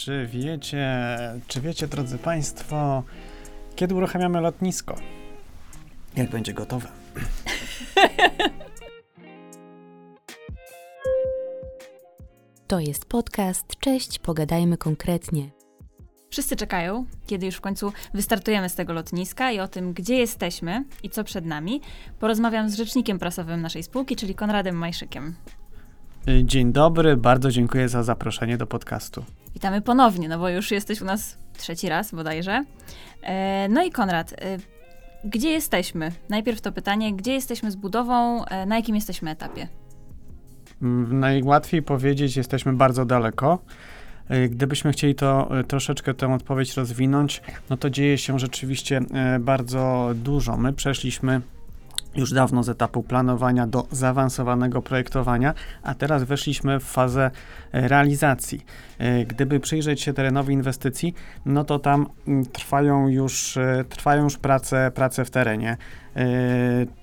Czy wiecie, czy wiecie, drodzy Państwo, kiedy uruchamiamy lotnisko? Jak będzie gotowe? To jest podcast. Cześć, pogadajmy konkretnie. Wszyscy czekają, kiedy już w końcu wystartujemy z tego lotniska i o tym, gdzie jesteśmy i co przed nami, porozmawiam z rzecznikiem prasowym naszej spółki, czyli Konradem Majszykiem. Dzień dobry, bardzo dziękuję za zaproszenie do podcastu. Witamy ponownie, no bo już jesteś u nas trzeci raz bodajże. E, no i Konrad, e, gdzie jesteśmy? Najpierw to pytanie, gdzie jesteśmy z budową, e, na jakim jesteśmy etapie? Mm, Najłatwiej powiedzieć, jesteśmy bardzo daleko. Gdybyśmy chcieli to troszeczkę tę odpowiedź rozwinąć, no to dzieje się rzeczywiście bardzo dużo. My przeszliśmy już dawno z etapu planowania do zaawansowanego projektowania, a teraz weszliśmy w fazę e, realizacji. E, Gdyby przyjrzeć się terenowi inwestycji, no to tam mm, trwają już, e, trwają już prace, prace w terenie.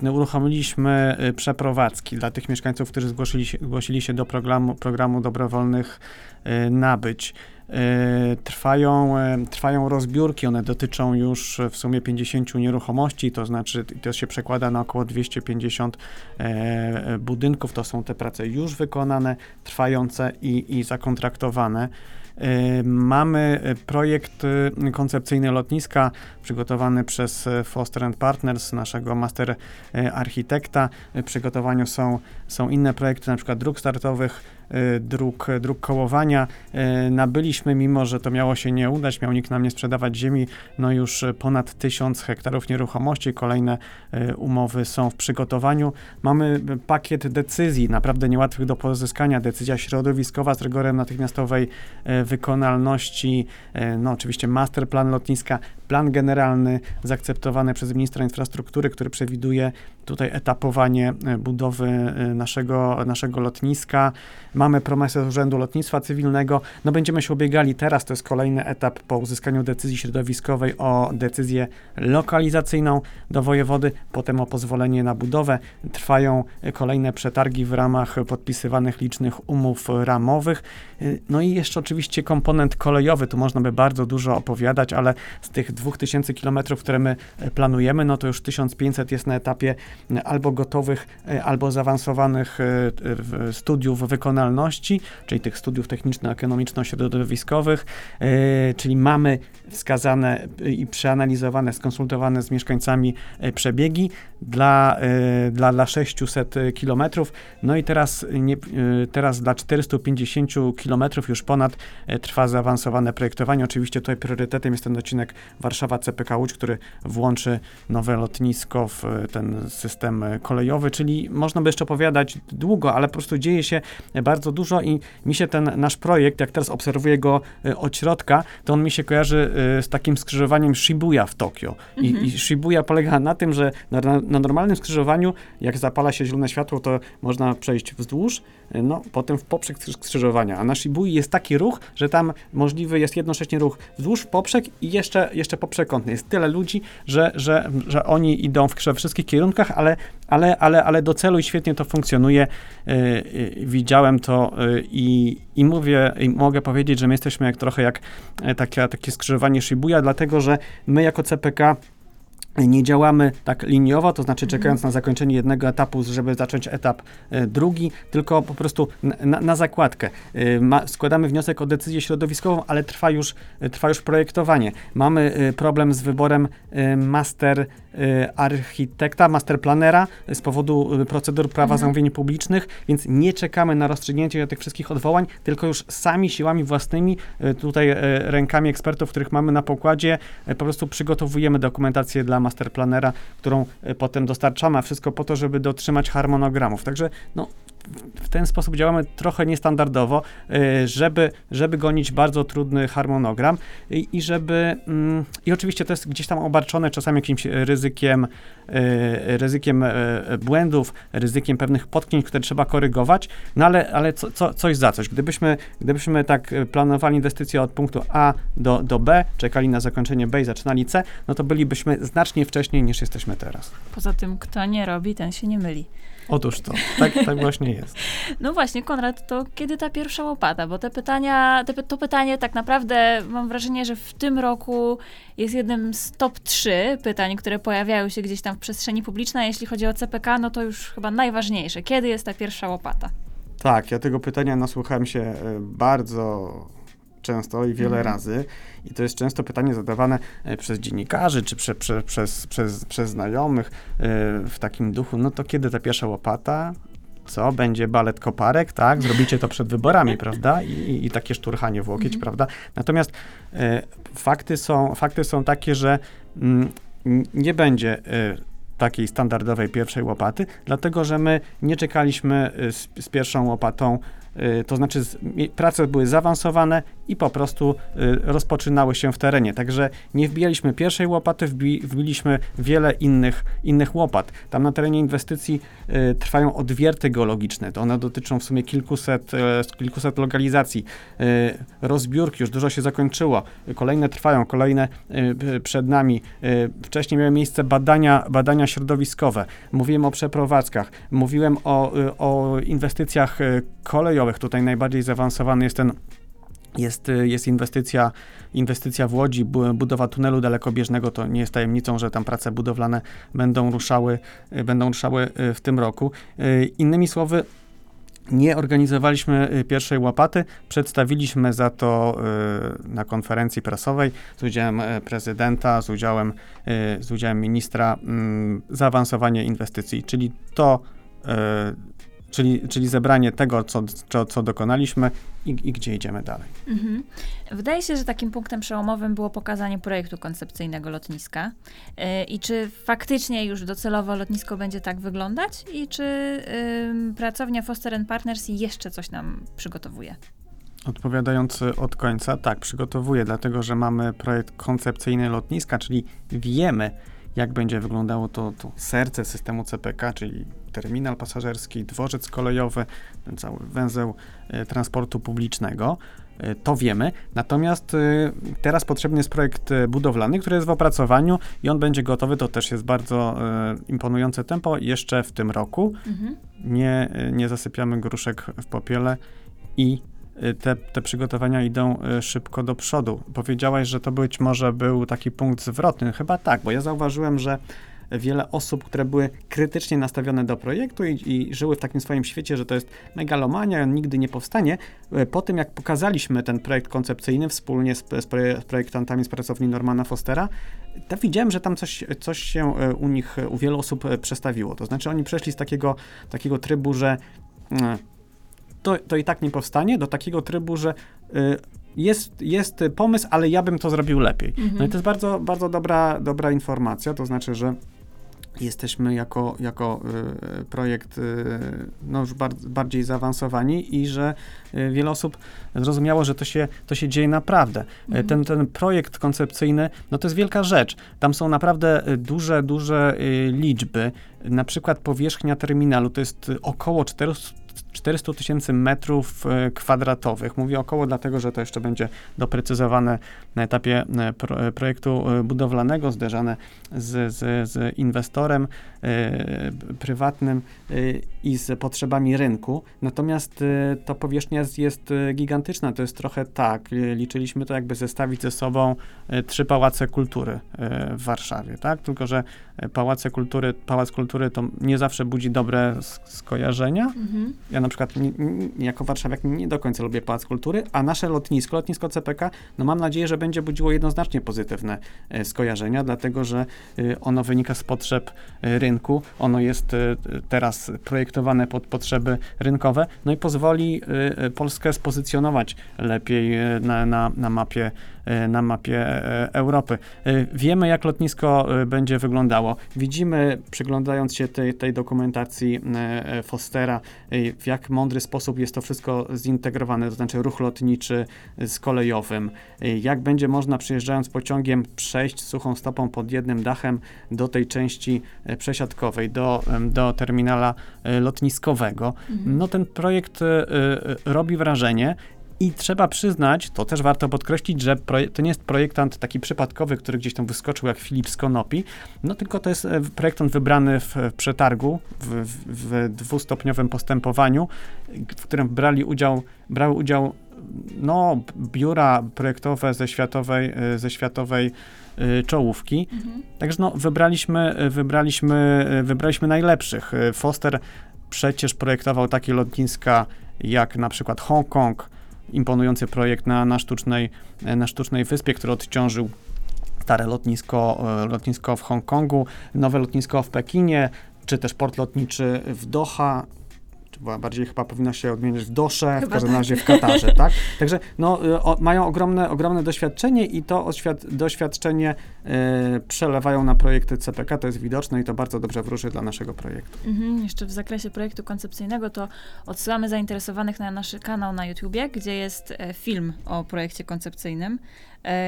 Uruchomiliśmy przeprowadzki dla tych mieszkańców, którzy zgłosili się, zgłosili się do programu, programu dobrowolnych nabyć. E, Trwają, e, trwają rozbiórki, one dotyczą już w sumie 50 nieruchomości, to znaczy to się przekłada na około 250 e, budynków. To są te prace już wykonane, trwające i, i zakontraktowane. Mamy projekt koncepcyjny lotniska przygotowany przez Foster Partners, naszego master architekta. W przygotowaniu są, są inne projekty, na przykład dróg startowych, dróg, dróg kołowania. E, Nabyliśmy, mimo że to miało się nie udać, miał nikt nam nie sprzedawać ziemi, no już e, ponad 1000 hektarów nieruchomości, kolejne e, umowy są w przygotowaniu. Mamy e, pakiet decyzji, naprawdę niełatwych do pozyskania, decyzja środowiskowa z rygorem natychmiastowej e, wykonalności, e, no oczywiście masterplan lotniska, plan generalny zaakceptowany przez ministra infrastruktury, który przewiduje tutaj etapowanie e, budowy e, naszego, naszego lotniska. Mamy promesę z Urzędu Lotnictwa Cywilnego. No będziemy się ubiegali teraz, to jest kolejny etap po uzyskaniu decyzji środowiskowej o decyzję lokalizacyjną do wojewody, potem o pozwolenie na budowę. Trwają e, kolejne przetargi w ramach podpisywanych licznych umów ramowych. No i jeszcze oczywiście komponent kolejowy, tu można by bardzo dużo opowiadać, ale z tych 2000 km, które my planujemy, no to już 1500 jest na etapie albo gotowych, e, albo zaawansowanych e, studiów wykonalności, czyli tych studiów techniczno-ekonomiczno-środowiskowych, e, czyli mamy wskazane i przeanalizowane, skonsultowane z mieszkańcami przebiegi dla, dla, dla 600 kilometrów. No i teraz, nie, teraz dla 450 kilometrów już ponad trwa zaawansowane projektowanie. Oczywiście tutaj priorytetem jest ten odcinek Warszawa-CPK Łódź, który włączy nowe lotnisko w ten system e, kolejowy, czyli można by jeszcze opowiadać długo, ale po prostu dzieje się e, bardzo dużo i mi się ten nasz projekt, jak teraz obserwuję go e, od środka, to on mi się kojarzy z takim skrzyżowaniem Shibuya w Tokio. I, Mhm. I Shibuya polega na tym, że na, na, normalnym skrzyżowaniu, jak zapala się zielone światło, to można przejść wzdłuż, no potem w poprzek skrzyż- skrzyżowania. A na Shibui jest taki ruch, że tam możliwy jest jednocześnie ruch wzdłuż, w poprzek i jeszcze, jeszcze poprzekątny. Jest tyle ludzi, że, że, że oni idą w we wszystkich kierunkach, ale, ale, ale, ale do celu i świetnie to funkcjonuje. E, e, Widziałem to e, i, i mówię, i mogę powiedzieć, że my jesteśmy jak trochę jak takie, takie skrzyżowanie Shibuya, dlatego że my jako CPK nie działamy tak liniowo, to znaczy czekając na zakończenie jednego etapu, żeby zacząć etap e, drugi, tylko po prostu na, na, zakładkę. E, ma, składamy wniosek o decyzję środowiskową, ale trwa już, e, trwa już projektowanie. Mamy problem z wyborem master architekta, master planera z powodu procedur prawa Mhm. zamówień publicznych, więc nie czekamy na rozstrzygnięcie tych wszystkich odwołań, tylko już sami siłami własnymi, tutaj rękami ekspertów, których mamy na pokładzie, po prostu przygotowujemy dokumentację dla masterplanera, którą e, potem dostarczamy, a wszystko po to, żeby dotrzymać harmonogramów. Także no, w- ten sposób działamy trochę niestandardowo, e, żeby, żeby gonić bardzo trudny harmonogram i, i żeby, mm, i oczywiście to jest gdzieś tam obarczone czasami jakimś ryzykiem, e, ryzykiem e, błędów, ryzykiem pewnych potknięć, które trzeba korygować, no ale, ale co, co, coś za coś. Gdybyśmy, gdybyśmy tak e, planowali inwestycje od punktu A do, do B, czekali na zakończenie B i zaczynali C, no to bylibyśmy znacznie wcześniej niż jesteśmy teraz. Poza tym, kto nie robi, ten się nie myli. Otóż to, tak, tak właśnie jest. No właśnie, Konrad, to kiedy ta pierwsza łopata? Bo te pytania, te, to pytanie tak naprawdę mam wrażenie, że w tym roku jest jednym z top 3 pytań, które pojawiają się gdzieś tam w przestrzeni publicznej. Jeśli chodzi o CPK, no to już chyba najważniejsze. Kiedy jest ta pierwsza łopata? Tak, ja tego pytania nasłuchałem się e, bardzo często i wiele Mhm. razy. I to jest często pytanie zadawane e, przez dziennikarzy czy prze, prze, przez, przez, przez znajomych e, w takim duchu, no to kiedy ta pierwsza łopata? Co? Będzie balet koparek, tak? Zrobicie to przed wyborami, prawda? I, i, i takie szturchanie w łokieć, Mhm. prawda? Natomiast e, fakty, są, fakty są takie, że mm, nie będzie takiej standardowej pierwszej łopaty, dlatego że my nie czekaliśmy z, z pierwszą łopatą, to znaczy prace były zaawansowane i po prostu y, rozpoczynały się w terenie. Także nie wbijaliśmy pierwszej łopaty, wbi, wbiliśmy wiele innych, innych łopat. Tam na terenie inwestycji y, trwają odwierty geologiczne. To one dotyczą w sumie kilkuset, kilkuset lokalizacji. Y, rozbiórki już dużo się zakończyło. Kolejne trwają, kolejne y, y, przed nami. Y, Wcześniej miały miejsce badania, badania środowiskowe. Mówiłem o przeprowadzkach. Mówiłem o, y, o inwestycjach y, kolejowych. Tutaj najbardziej zaawansowany jest ten jest, y, jest inwestycja, inwestycja w Łodzi, bu- budowa tunelu dalekobieżnego. To nie jest tajemnicą, że tam prace budowlane będą ruszały, y, będą ruszały y, w tym roku. Innymi słowy, nie organizowaliśmy pierwszej łapaty, przedstawiliśmy za to na konferencji prasowej z udziałem prezydenta, z udziałem, z udziałem ministra mm, zaawansowanie inwestycji, czyli to, czyli, czyli zebranie tego, co, co, co dokonaliśmy i, i gdzie idziemy dalej. Mhm. Wydaje się, że takim punktem przełomowym było pokazanie projektu koncepcyjnego lotniska. Yy, I czy faktycznie już docelowo lotnisko będzie tak wyglądać? I czy ym, pracownia Foster Partners jeszcze coś nam przygotowuje? Odpowiadając y, od końca, tak, przygotowuję, dlatego że mamy projekt koncepcyjny lotniska, czyli wiemy, jak będzie wyglądało to, to serce systemu CPK, czyli terminal pasażerski, dworzec kolejowy, ten cały węzeł y, transportu publicznego. Y, To wiemy. Natomiast y, teraz potrzebny jest projekt budowlany, który jest w opracowaniu i on będzie gotowy. To też jest bardzo imponujące tempo jeszcze w tym roku Mhm. nie, nie zasypiamy gruszek w popiele i te, te przygotowania idą y, szybko do przodu. Powiedziałaś, że to być może był taki punkt zwrotny. Chyba tak, bo ja zauważyłem, że wiele osób, które były krytycznie nastawione do projektu i, i żyły w takim swoim świecie, że to jest megalomania, on nigdy nie powstanie. y, Po tym, jak pokazaliśmy ten projekt koncepcyjny wspólnie z, z proje- z projektantami z pracowni Normana Fostera, to widziałem, że tam coś, coś się y, u nich, y, u wielu osób y, przestawiło. To znaczy oni przeszli z takiego, takiego trybu, że y, to, to i tak nie powstanie, do takiego trybu, że y, jest, jest pomysł, ale ja bym to zrobił lepiej. No i Mhm. to jest bardzo, bardzo dobra, dobra informacja, to znaczy, że jesteśmy jako, jako y, projekt y, no już bar, bardziej zaawansowani i że y, wiele osób zrozumiało, że to się, to się dzieje naprawdę. Mhm. Ten, ten projekt koncepcyjny, no to jest wielka rzecz. Tam są naprawdę y, duże, duże y, liczby. Na przykład powierzchnia terminalu to jest y, około 400 400 tysięcy metrów e, kwadratowych. Mówię około, dlatego że to jeszcze będzie doprecyzowane na etapie e, pro, e, projektu budowlanego, zderzane z, z, z inwestorem prywatnym e, i z potrzebami rynku. Natomiast e, ta powierzchnia jest, e, gigantyczna. To jest trochę tak. e, Liczyliśmy to, jakby zestawić ze sobą e, trzy pałace kultury e, w Warszawie, tak? Tylko, że e, pałace kultury, pałac kultury to nie zawsze budzi dobre sk- skojarzenia. Mhm. Ja na przykład nie, jako warszawiak nie do końca lubię Pałac Kultury, a nasze lotnisko, lotnisko CPK, no mam nadzieję, że będzie budziło jednoznacznie pozytywne e, skojarzenia, dlatego że e, ono wynika z potrzeb e, rynku, ono jest e, teraz projektowane pod potrzeby rynkowe, no i pozwoli e, e, Polskę spozycjonować lepiej na, na, na mapie na mapie e, Europy. E, Wiemy, jak lotnisko e, będzie wyglądało. Widzimy, przyglądając się tej, tej dokumentacji e, e, Fostera, e, w jak mądry sposób jest to wszystko zintegrowane, to znaczy ruch lotniczy e, z kolejowym, e, jak będzie można przyjeżdżając pociągiem przejść suchą stopą pod jednym dachem do tej części e, przesiadkowej, do, do terminala e, lotniskowego. Mhm. No ten projekt e, e, robi wrażenie I trzeba przyznać, to też warto podkreślić, że to nie jest projektant taki przypadkowy, który gdzieś tam wyskoczył jak Filip z Konopi, no tylko to jest e, projektant wybrany w, przetargu, w, w, w dwustopniowym postępowaniu, w którym brali udział, brały udział no, biura projektowe ze światowej, e, ze światowej e, czołówki. Mhm. Także no, wybraliśmy, wybraliśmy, wybraliśmy najlepszych. Foster przecież projektował takie lotniska jak na przykład Hongkong, imponujący projekt na, na, sztucznej, na sztucznej wyspie, który odciążył stare lotnisko, e, lotnisko w Hongkongu, nowe lotnisko w Pekinie, czy też port lotniczy w Doha, czy bardziej chyba powinno się odmienić w Dosze, w Chyba każdym tak. razie w Katarze, tak? Także no, y, o, mają ogromne, ogromne doświadczenie i to oświad, doświadczenie e, przelewają na projekty CPK, to jest widoczne i to bardzo dobrze wróży dla naszego projektu. Mhm, jeszcze w zakresie projektu koncepcyjnego to odsyłamy zainteresowanych na nasz kanał na YouTubie, gdzie jest e, film o projekcie koncepcyjnym,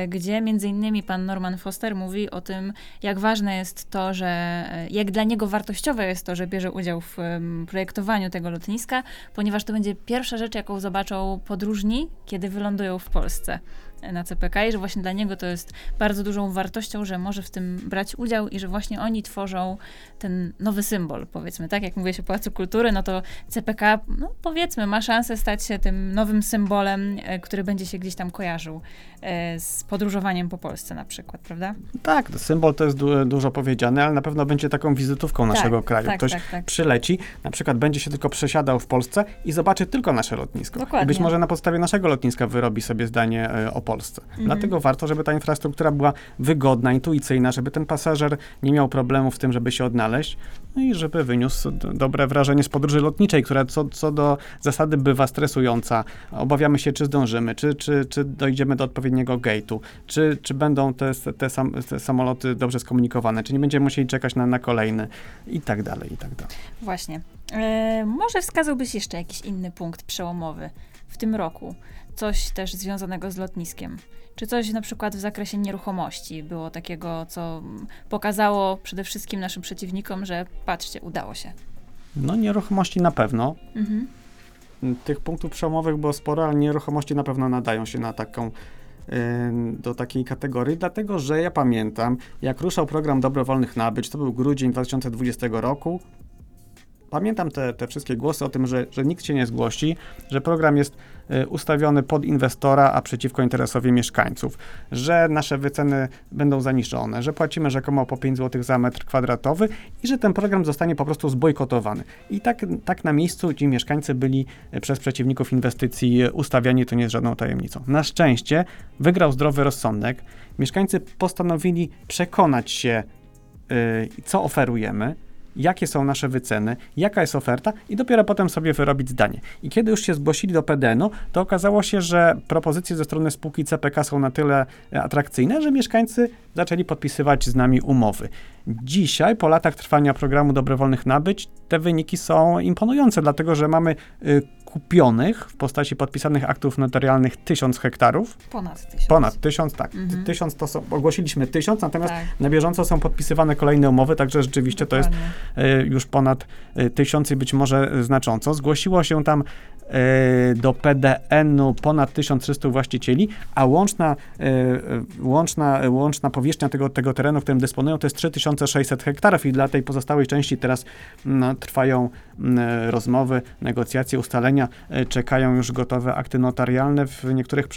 gdzie między innymi pan Norman Foster mówi o tym, jak ważne jest to, że e, jak dla niego wartościowe jest to, że bierze udział w projektowaniu tego lotniska, ponieważ to będzie pierwsza rzecz, jaką zobaczą podróżni, kiedy wylądują w Polsce. e, na CPK i że właśnie dla niego to jest bardzo dużą wartością, że może w tym brać udział i że właśnie oni tworzą ten nowy symbol, powiedzmy, tak? Jak mówię się o Pałacu Kultury, no to CPK, no powiedzmy, ma szansę stać się tym nowym symbolem, e, który będzie się gdzieś tam kojarzył e, z podróżowaniem po Polsce na przykład, prawda? Tak, symbol to jest du- dużo powiedziane, ale na pewno będzie taką wizytówką naszego tak, kraju. Tak, Ktoś tak, tak. przyleci, na przykład będzie się tylko przesiadał w Polsce i zobaczy tylko nasze lotnisko. Dokładnie. I być może na podstawie naszego lotniska wyrobi sobie zdanie e, o Polsce. Mhm. Dlatego warto, żeby ta infrastruktura była wygodna, intuicyjna, żeby ten pasażer nie miał problemu w tym, żeby się odnaleźć, no i żeby wyniósł dobre wrażenie z podróży lotniczej, która co, co do zasady bywa stresująca. Obawiamy się, czy zdążymy, czy, czy, czy dojdziemy do odpowiedniego gate'u, czy, czy będą te, te, sam, te samoloty dobrze skomunikowane, czy nie będziemy musieli czekać na, na kolejny i tak dalej, i tak dalej. Właśnie. E, może wskazałbyś jeszcze jakiś inny punkt przełomowy w tym roku? Coś też związanego z lotniskiem? Czy coś na przykład w zakresie nieruchomości było takiego, co pokazało przede wszystkim naszym przeciwnikom, że patrzcie, udało się? No nieruchomości na pewno. Mhm. Tych punktów przełomowych było sporo, ale nieruchomości na pewno nadają się na taką ym, do takiej kategorii, dlatego że ja pamiętam, jak ruszał program dobrowolnych nabyć, to był grudzień 2020 roku. Pamiętam te, te wszystkie głosy o tym, że, że nikt się nie zgłosi, że program jest y, ustawiony pod inwestora, a przeciwko interesowi mieszkańców, że nasze wyceny będą zaniżone, że płacimy rzekomo po 5 zł za metr kwadratowy i że ten program zostanie po prostu zbojkotowany. I tak, tak na miejscu ci mieszkańcy byli y, przez przeciwników inwestycji y, ustawiani, to nie jest żadną tajemnicą. Na szczęście wygrał zdrowy rozsądek. Mieszkańcy postanowili przekonać się, y, co oferujemy, jakie są nasze wyceny, jaka jest oferta i dopiero potem sobie wyrobić zdanie. I kiedy już się zgłosili do PDN-u, to okazało się, że propozycje ze strony spółki CPK są na tyle e, atrakcyjne, że mieszkańcy zaczęli podpisywać z nami umowy. Dzisiaj, po latach trwania programu dobrowolnych nabyć, te wyniki są imponujące, dlatego że mamy y, kupionych w postaci podpisanych aktów notarialnych tysiąc hektarów. Ponad tysiąc. Ponad tysiąc, tak. Mhm. Tysiąc to są, ogłosiliśmy tysiąc, natomiast Tak, na bieżąco są podpisywane kolejne umowy, także rzeczywiście to jest dokładnie. e, już ponad e, tysiąc i być może znacząco. Zgłosiło się tam do PDN-u ponad 1300 właścicieli, a łączna, e, e, łączna, e, łączna powierzchnia tego, tego terenu, którym dysponują, to jest 3600 hektarów i dla tej pozostałej części teraz mm, trwają rozmowy, negocjacje, ustalenia, e, czekają już gotowe akty notarialne w niektórych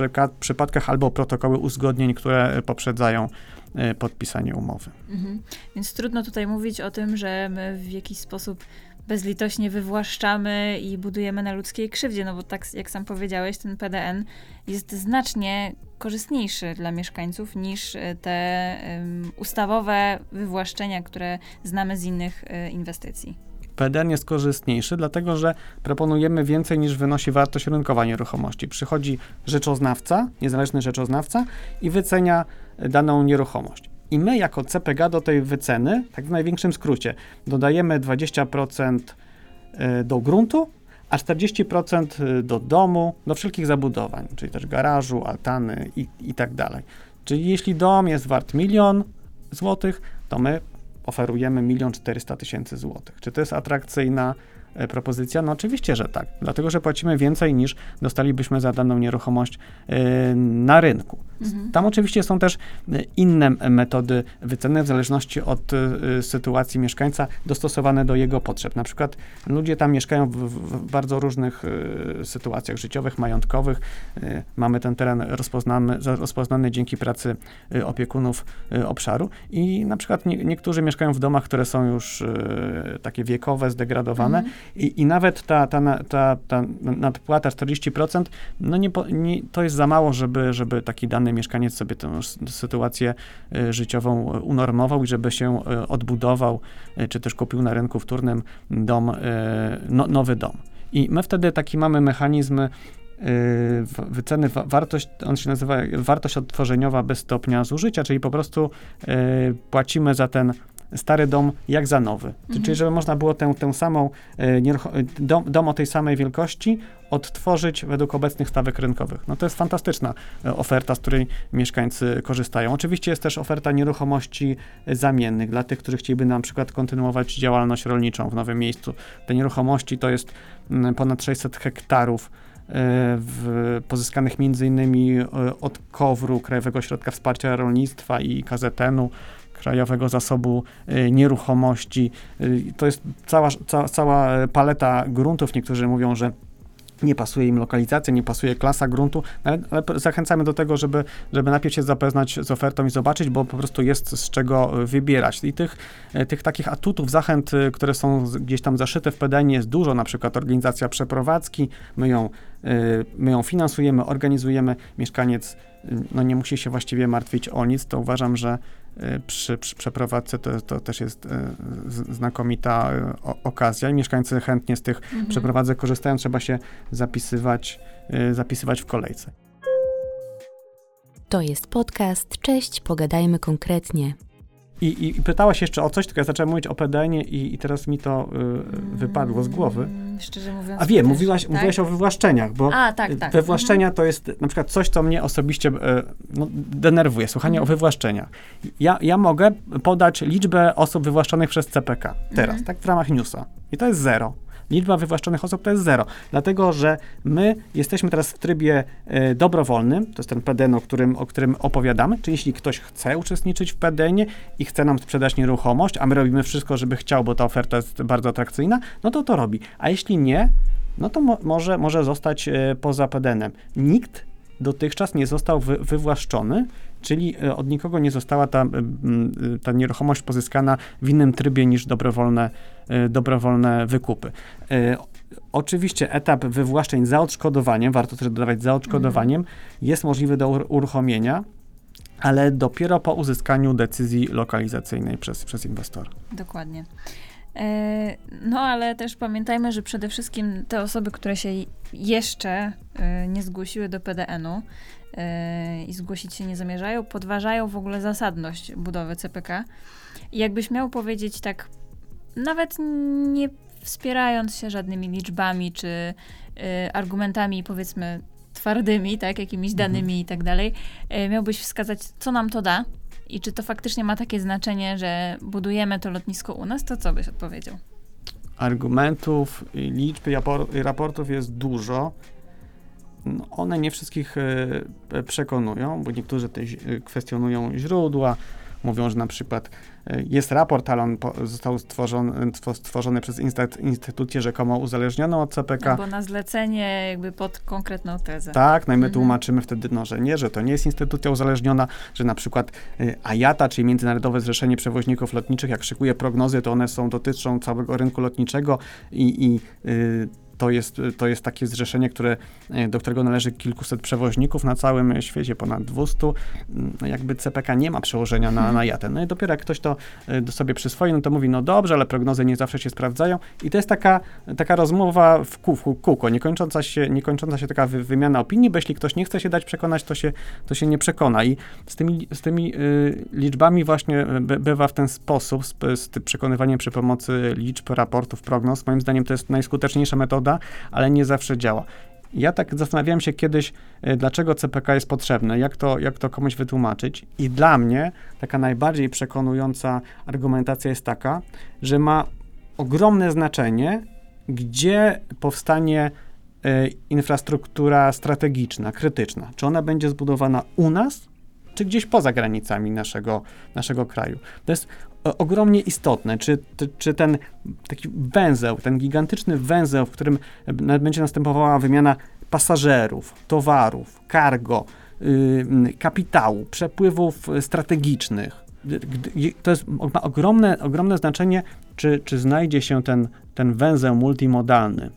przypadkach albo protokoły uzgodnień, które e, poprzedzają e, podpisanie umowy. Mhm. Więc trudno tutaj mówić o tym, że my w jakiś sposób bezlitośnie wywłaszczamy i budujemy na ludzkiej krzywdzie, no bo tak jak sam powiedziałeś, ten PDN jest znacznie korzystniejszy dla mieszkańców niż e, te em, ustawowe wywłaszczenia, które znamy z innych e, inwestycji. PDN jest korzystniejszy, dlatego że proponujemy więcej niż wynosi wartość rynkowa nieruchomości. Przychodzi rzeczoznawca, niezależny rzeczoznawca i wycenia daną nieruchomość. I my jako CPG do tej wyceny, tak w największym skrócie, dodajemy 20% e, do gruntu, a 40% do domu, do wszelkich zabudowań, czyli też garażu, altany i, i tak dalej. Czyli jeśli dom jest wart milion złotych, to my oferujemy milion czterysta tysięcy złotych. Czy to jest atrakcyjna, e, propozycja? No oczywiście, że tak. Dlatego, że płacimy więcej niż dostalibyśmy za daną nieruchomość e, na rynku. Mhm. Tam oczywiście są też e, inne metody wyceny w zależności od e, sytuacji mieszkańca, dostosowane do jego potrzeb. Na przykład ludzie tam mieszkają w, w, bardzo różnych e, sytuacjach życiowych, majątkowych. E, Mamy ten teren rozpoznany, rozpoznany dzięki pracy e, opiekunów e, obszaru i na przykład nie, niektórzy mieszkają w domach, które są już e, takie wiekowe, zdegradowane Mhm. I, i nawet ta, ta, ta, ta nadpłata 40%, no nie, nie, to jest za mało, żeby, żeby taki dany mieszkaniec sobie tę sytuację e, życiową e, unormował i żeby się e, odbudował, czy też kupił na rynku wtórnym dom, no, nowy dom. I my wtedy taki mamy mechanizm wyceny, wa- wartość, on się nazywa wartość odtworzeniowa bez stopnia zużycia, czyli po prostu płacimy za ten stary dom jak za nowy. Mhm. Czyli żeby można było tę, tę samą e, e, dom, dom o tej samej wielkości odtworzyć według obecnych stawek rynkowych. No to jest fantastyczna e, oferta, z której mieszkańcy korzystają. Oczywiście jest też oferta nieruchomości zamiennych dla tych, którzy chcieliby na przykład kontynuować działalność rolniczą w nowym miejscu. Te nieruchomości to jest mm, ponad 600 hektarów w, pozyskanych między innymi od KOWR-u, Krajowego Ośrodka Wsparcia Rolnictwa i KZN-u, Krajowego Zasobu e, Nieruchomości. E, To jest cała, ca, cała paleta gruntów. Niektórzy mówią, że nie pasuje im lokalizacja, nie pasuje klasa gruntu, ale, ale zachęcamy do tego, żeby, żeby najpierw się zapoznać z ofertą i zobaczyć, bo po prostu jest z czego e, wybierać. I tych, tych takich atutów, zachęt, które są gdzieś tam zaszyte w PDN jest dużo, na przykład organizacja przeprowadzki, my ją, my ją finansujemy, organizujemy, mieszkaniec no nie musi się właściwie martwić o nic, to uważam, że przy, przy przeprowadzce to, to też jest e, z- znakomita e, o- okazja i mieszkańcy chętnie z tych Mhm. przeprowadzek korzystają, trzeba się zapisywać, y, zapisywać w kolejce. To jest podcast. Cześć, pogadajmy konkretnie. I, i, I pytałaś jeszcze o coś, tylko ja zacząłem mówić o PDN-ie i, i teraz mi to y, wypadło z głowy. Mm, Szczerze mówiąc. A wiem, mówiłaś, tak? mówiłaś o wywłaszczeniach, bo A, tak, tak. wywłaszczenia to jest na przykład coś, co mnie osobiście e, no, denerwuje, słuchanie Mhm. o wywłaszczeniach. Ja, ja mogę podać liczbę osób wywłaszczonych przez CPK teraz, Mhm. tak w ramach newsa. I to jest zero. Liczba wywłaszczonych osób to jest zero. Dlatego, że my jesteśmy teraz w trybie e, dobrowolnym, to jest ten PDN, o którym, o którym opowiadamy, czyli jeśli ktoś chce uczestniczyć w PDN-ie i chce nam sprzedać nieruchomość, a my robimy wszystko, żeby chciał, bo ta oferta jest bardzo atrakcyjna, no to to robi. A jeśli nie, no to mo może, może zostać e, poza PDN-em. Nikt dotychczas nie został wy wywłaszczony, czyli e, od nikogo nie została ta, y, ta nieruchomość pozyskana w innym trybie niż dobrowolne, dobrowolne wykupy. E, Oczywiście etap wywłaszczeń za odszkodowaniem, warto też dodawać za odszkodowaniem, jest możliwy do ur- uruchomienia, ale dopiero po uzyskaniu decyzji lokalizacyjnej przez, przez inwestora. Dokładnie. E, No, ale też pamiętajmy, że przede wszystkim te osoby, które się jeszcze e, nie zgłosiły do PDN-u e, i zgłosić się nie zamierzają, podważają w ogóle zasadność budowy CPK. I jakbyś miał powiedzieć tak, nawet nie wspierając się żadnymi liczbami czy e, argumentami, powiedzmy, twardymi, tak, jakimiś danymi i tak dalej, e, miałbyś wskazać, co nam to da, i czy to faktycznie ma takie znaczenie, że budujemy to lotnisko u nas, to co byś odpowiedział? argumentów, liczb i rapor- i raportów jest dużo. No, one nie wszystkich e, przekonują, bo niektórzy te, kwestionują źródła, mówią, że na przykład e, jest raport, ale on został stworzony, tw- stworzony przez instyt- instytucję rzekomo uzależnioną od CPK. Albo na zlecenie jakby pod konkretną tezę. Tak, no i my Mhm. tłumaczymy wtedy, no, że nie, że to nie jest instytucja uzależniona, że na przykład AJATA, czyli Międzynarodowe Zrzeszenie Przewoźników Lotniczych, jak szykuje prognozy, to one są, dotyczą całego rynku lotniczego i, i y, to jest, to jest takie zrzeszenie, które, y, do którego należy kilkuset przewoźników na całym świecie, ponad 200. Mm, jakby CPK nie ma przełożenia na, na JATę. No i dopiero jak ktoś to y, sobie przyswoi, no to mówi, no dobrze, ale prognozy nie zawsze się sprawdzają. I to jest taka, taka rozmowa w, kół, kółko, niekończąca się, niekończąca się taka wy, wymiana opinii, bo jeśli ktoś nie chce się dać przekonać, to się, to się nie przekona. I z tymi, z tymi y, liczbami właśnie by, bywa w ten sposób, z, z przekonywaniem przy pomocy liczb, raportów, prognoz. Moim zdaniem to jest najskuteczniejsza metoda, ale nie zawsze działa. Ja tak zastanawiałem się kiedyś, y, dlaczego CPK jest potrzebne, jak to, jak to komuś wytłumaczyć. I dla mnie taka najbardziej przekonująca argumentacja jest taka, że ma ogromne znaczenie gdzie powstanie e, infrastruktura strategiczna, krytyczna. Czy ona będzie zbudowana u nas, czy gdzieś poza granicami naszego, naszego kraju. To jest ogromnie istotne, czy, czy, ten taki węzeł, ten gigantyczny węzeł, w którym będzie następowała wymiana pasażerów, towarów, cargo, kapitału, przepływów strategicznych. To jest, ma ogromne, ogromne znaczenie, czy, czy znajdzie się ten, ten węzeł multimodalny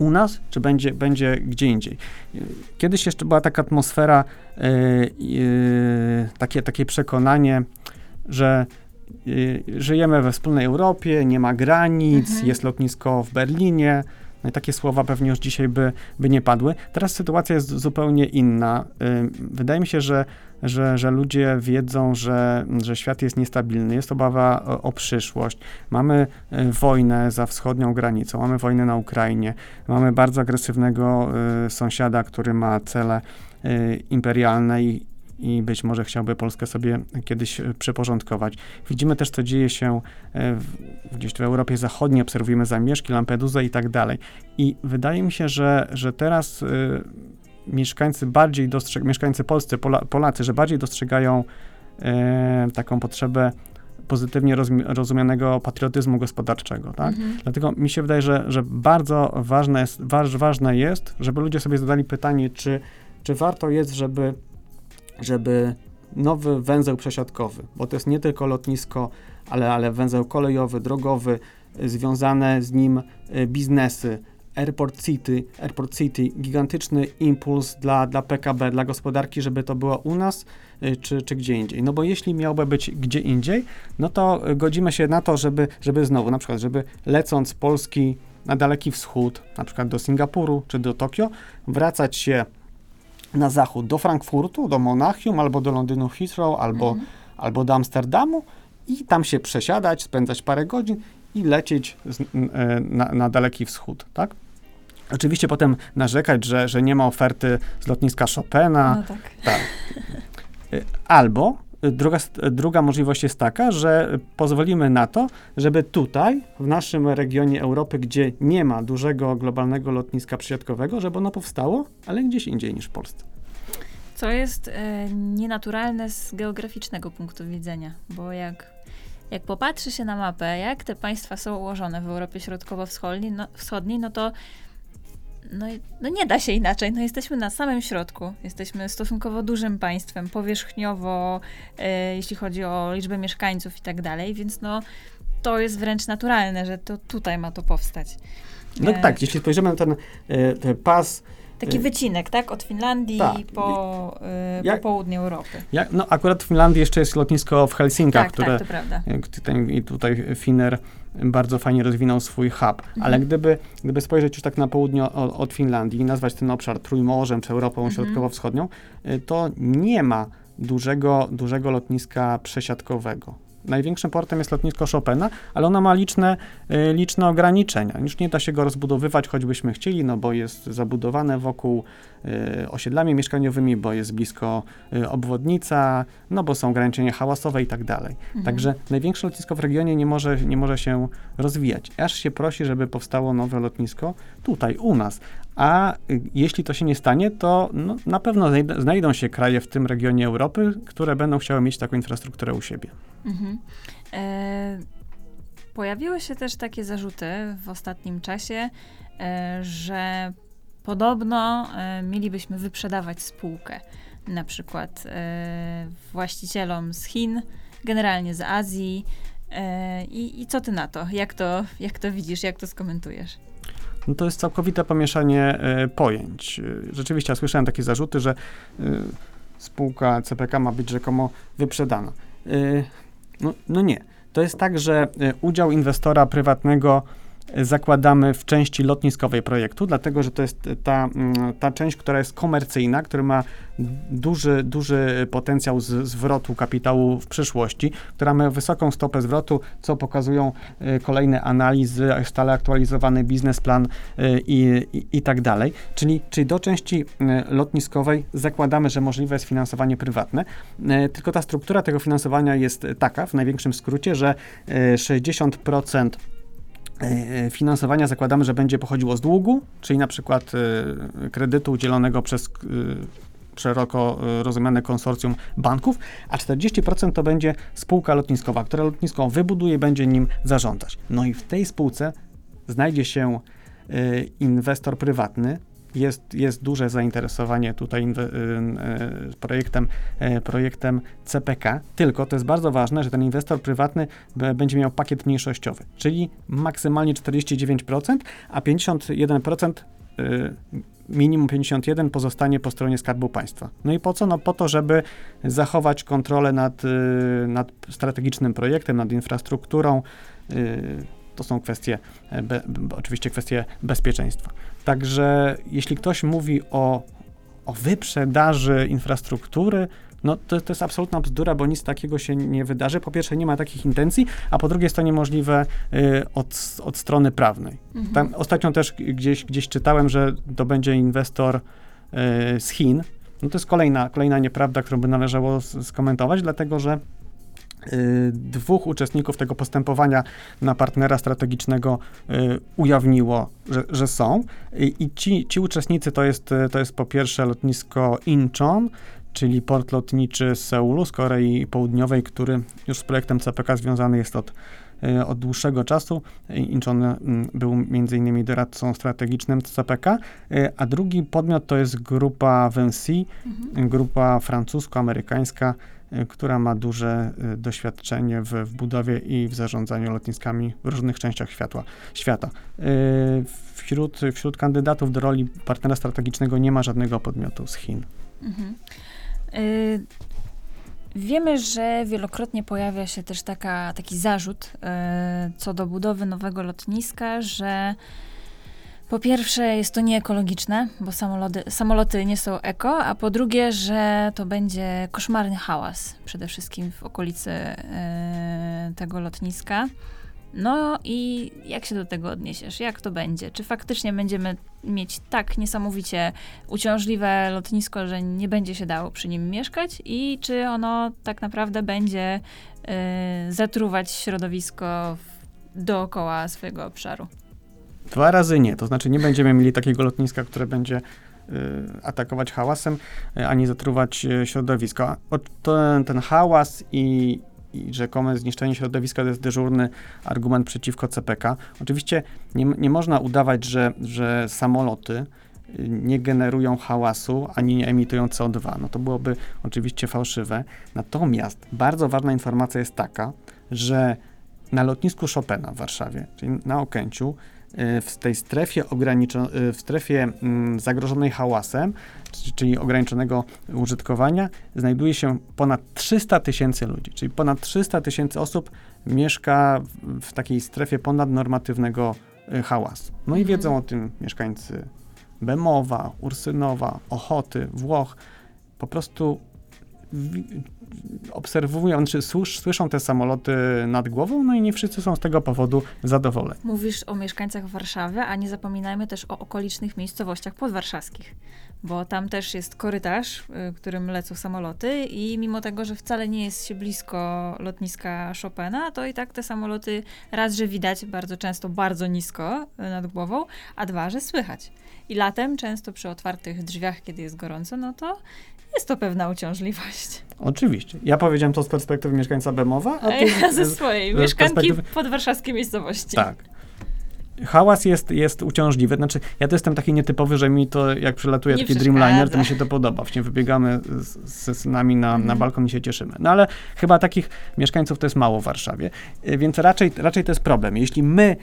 u nas, czy będzie, będzie gdzie indziej. Kiedyś jeszcze była taka atmosfera, y, y, takie, takie przekonanie, że y, żyjemy we wspólnej Europie, nie ma granic, Mhm. jest lotnisko w Berlinie. No i takie słowa pewnie już dzisiaj by, by nie padły. Teraz sytuacja jest zupełnie inna. Y, Wydaje mi się, że, że, że ludzie wiedzą, że, że świat jest niestabilny, jest obawa o, o przyszłość. Mamy y, wojnę za wschodnią granicą, mamy wojnę na Ukrainie, mamy bardzo agresywnego y, sąsiada, który ma cele imperialne i, i być może chciałby Polskę sobie kiedyś y, przyporządkować. Widzimy też, co dzieje się y, w, gdzieś w Europie Zachodniej, obserwujemy zamieszki, Lampedusa i tak dalej. I wydaje mi się, że, że teraz y, mieszkańcy bardziej dostrzegają, mieszkańcy polscy, Pola, Polacy, że bardziej dostrzegają e, taką potrzebę pozytywnie rozumianego patriotyzmu gospodarczego, tak? Mhm. Dlatego mi się wydaje, że, że bardzo ważne jest, waż, ważne jest, żeby ludzie sobie zadali pytanie, czy, czy warto jest, żeby, żeby nowy węzeł przesiadkowy, bo to jest nie tylko lotnisko, ale, ale węzeł kolejowy, drogowy, y, związane z nim y, biznesy, Airport City, Airport City, gigantyczny impuls dla, dla PKB, dla gospodarki, żeby to było u nas y, czy, czy gdzie indziej. No bo jeśli miałby być gdzie indziej, no to godzimy się na to, żeby, żeby znowu, na przykład, żeby lecąc z Polski na Daleki Wschód, na przykład do Singapuru czy do Tokio, wracać się na zachód do Frankfurtu, do Monachium, albo do Londynu Heathrow, albo, Mhm. albo do Amsterdamu i tam się przesiadać, spędzać parę godzin i lecieć z, e, na, na Daleki Wschód, tak? Oczywiście potem narzekać, że, że nie ma oferty z lotniska Chopina, No tak. tak. Y, Albo druga, y, druga możliwość jest taka, że y, pozwolimy na to, żeby tutaj, w naszym regionie Europy, gdzie nie ma dużego globalnego lotniska przysiadkowego, żeby ono powstało, ale gdzieś indziej niż w Polsce. Co jest e, nienaturalne z geograficznego punktu widzenia, bo jak, jak popatrzy się na mapę, jak te państwa są ułożone w Europie Środkowo-Wschodniej, no, wschodniej, no to no, no nie da się inaczej. No jesteśmy na samym środku. Jesteśmy stosunkowo dużym państwem, powierzchniowo, e, jeśli chodzi o liczbę mieszkańców i tak dalej, więc no to jest wręcz naturalne, że to tutaj ma to powstać. No E, tak, jeśli spojrzymy na ten, y, ten pas, Taki y, wycinek, tak? Od Finlandii tak. po, y, Jak- po południe Europy. jak, no akurat w Finlandii jeszcze jest lotnisko w Helsinkach, Tak, które tak, to prawda. I tutaj Finner bardzo fajnie rozwinął swój hub. Mhm. Ale gdyby, gdyby spojrzeć już tak na południe od, od Finlandii i nazwać ten obszar Trójmorzem czy Europą Mhm. Środkowo-Wschodnią, y, to nie ma dużego, dużego lotniska przesiadkowego. Największym portem jest lotnisko Chopina, ale ono ma liczne, y, liczne ograniczenia. Już nie da się go rozbudowywać, choćbyśmy chcieli, no bo jest zabudowane wokół y, osiedlami mieszkaniowymi, bo jest blisko y, obwodnica, no bo są ograniczenia hałasowe i tak dalej. Mhm. Także największe lotnisko w regionie nie może, nie może się rozwijać. Aż się prosi, żeby powstało nowe lotnisko tutaj, u nas. A jeśli to się nie stanie, to no, na pewno znajd- znajdą się kraje w tym regionie Europy, które będą chciały mieć taką infrastrukturę u siebie. Mhm. E, pojawiły się też takie zarzuty w ostatnim czasie, e, że podobno e, mielibyśmy wyprzedawać spółkę. Na przykład e, właścicielom z Chin, generalnie z Azji. E, i, I co ty na to? Jak, to? jak to widzisz? Jak to skomentujesz? No to jest całkowite pomieszanie e, pojęć. E, Rzeczywiście, ja słyszałem takie zarzuty, że e, spółka CPK ma być rzekomo wyprzedana. No, no nie. To jest tak, że udział inwestora prywatnego zakładamy w części lotniskowej projektu, dlatego że to jest ta, mm, ta część, która jest komercyjna, która ma duży, duży potencjał z, zwrotu kapitału w przyszłości, która ma wysoką stopę zwrotu, co pokazują e, kolejne analizy, stale aktualizowany biznesplan e, i, i, i tak dalej. Czyli, czyli do części e, lotniskowej zakładamy, że możliwe jest finansowanie prywatne, tylko ta struktura tego finansowania jest taka, w największym skrócie, że e, 60% e, finansowania zakładamy, że będzie pochodziło z długu, czyli na przykład e, kredytu udzielonego przez e, szeroko e, rozumiane konsorcjum banków, a 40% to będzie spółka lotniskowa, która lotnisko wybuduje będzie nim zarządzać. No i w tej spółce znajdzie się e, inwestor prywatny. Jest, jest duże zainteresowanie tutaj e, e, projektem, e, projektem CPK, tylko to jest bardzo ważne, że ten inwestor prywatny będzie miał pakiet mniejszościowy, czyli maksymalnie 49%, a 51% y, minimum 51 pozostanie po stronie Skarbu Państwa. No i po co? No po to, żeby zachować kontrolę nad, y, nad strategicznym projektem, nad infrastrukturą. To są kwestie, e, be, oczywiście kwestie bezpieczeństwa. Także jeśli ktoś mówi o, o wyprzedaży infrastruktury, no to, to jest absolutna bzdura, bo nic takiego się nie wydarzy. Po pierwsze, nie ma takich intencji, a po drugie, jest to niemożliwe y, od, od strony prawnej. Mhm. Tam ostatnio też gdzieś, gdzieś czytałem, że to będzie inwestor y, z Chin. No to jest kolejna, kolejna nieprawda, którą by należało skomentować, dlatego że dwóch uczestników tego postępowania na partnera strategicznego y, ujawniło, że, że są. I, ci, ci uczestnicy to jest, y, to jest po pierwsze lotnisko Incheon, czyli port lotniczy z Seulu, z Korei Południowej, który już z projektem CPK związany jest od, y, od dłuższego czasu. Incheon był między innymi doradcą strategicznym CPK, y, a drugi podmiot to jest grupa Vinci, Mhm. grupa francusko-amerykańska, y, która ma duże y, doświadczenie w, w budowie i w zarządzaniu lotniskami w różnych częściach światła, świata. Y, Wśród, wśród kandydatów do roli partnera strategicznego nie ma żadnego podmiotu z Chin. Mhm. Y, Wiemy, że wielokrotnie pojawia się też taka, taki zarzut y, co do budowy nowego lotniska, że po pierwsze jest to nieekologiczne, bo samoloty, samoloty nie są eko, a po drugie, że to będzie koszmarny hałas przede wszystkim w okolicy y, tego lotniska. No i jak się do tego odniesiesz? Jak to będzie? Czy faktycznie będziemy mieć tak niesamowicie uciążliwe lotnisko, że nie będzie się dało przy nim mieszkać i czy ono tak naprawdę będzie y, zatruwać środowisko w, dookoła swojego obszaru. Dwa razy nie, to znaczy nie będziemy mieli takiego lotniska, które będzie y, atakować hałasem, y, ani zatruwać y, środowisko. Ten, ten hałas i, i rzekome zniszczenie środowiska to jest dyżurny argument przeciwko CPK. Oczywiście nie, nie można udawać, że, że samoloty nie generują hałasu, ani nie emitują CO2. No to byłoby oczywiście fałszywe. Natomiast bardzo ważna informacja jest taka, że na lotnisku Chopina w Warszawie, czyli na Okęciu, w tej strefie, ograniczo- y, w strefie mm, zagrożonej hałasem, czyli ograniczonego użytkowania, znajduje się ponad 300 tysięcy ludzi, czyli ponad 300 tysięcy osób mieszka w, takiej strefie ponadnormatywnego y, hałasu. No i Mhm. wiedzą o tym mieszkańcy Bemowa, Ursynowa, Ochoty, Włoch. Po prostu obserwują, czy słysz, słyszą te samoloty nad głową, no i nie wszyscy są z tego powodu zadowoleni. Mówisz o mieszkańcach Warszawy, a nie zapominajmy też o okolicznych miejscowościach podwarszawskich, bo tam też jest korytarz, y, którym lecą samoloty i mimo tego, że wcale nie jest się blisko lotniska Chopina, to i tak te samoloty raz, że widać bardzo często bardzo nisko y, nad głową, a dwa, że słychać. I latem, często przy otwartych drzwiach, kiedy jest gorąco, no to jest to pewna uciążliwość. Oczywiście. Ja powiedziałem to z perspektywy mieszkańca Bemowa, a ty... ja ze swojej, z mieszkanki perspektywy- podwarszawskiej miejscowości. Tak. Hałas jest, jest uciążliwy. Znaczy, ja to jestem taki nietypowy, że mi to, jak przylatuje Nie taki. Dreamliner, to mi się to podoba. Właśnie wybiegamy z- ze synami na, na Mhm. balkon i się cieszymy. No ale chyba takich mieszkańców to jest mało w Warszawie. Y, Więc raczej, raczej to jest problem. Jeśli my,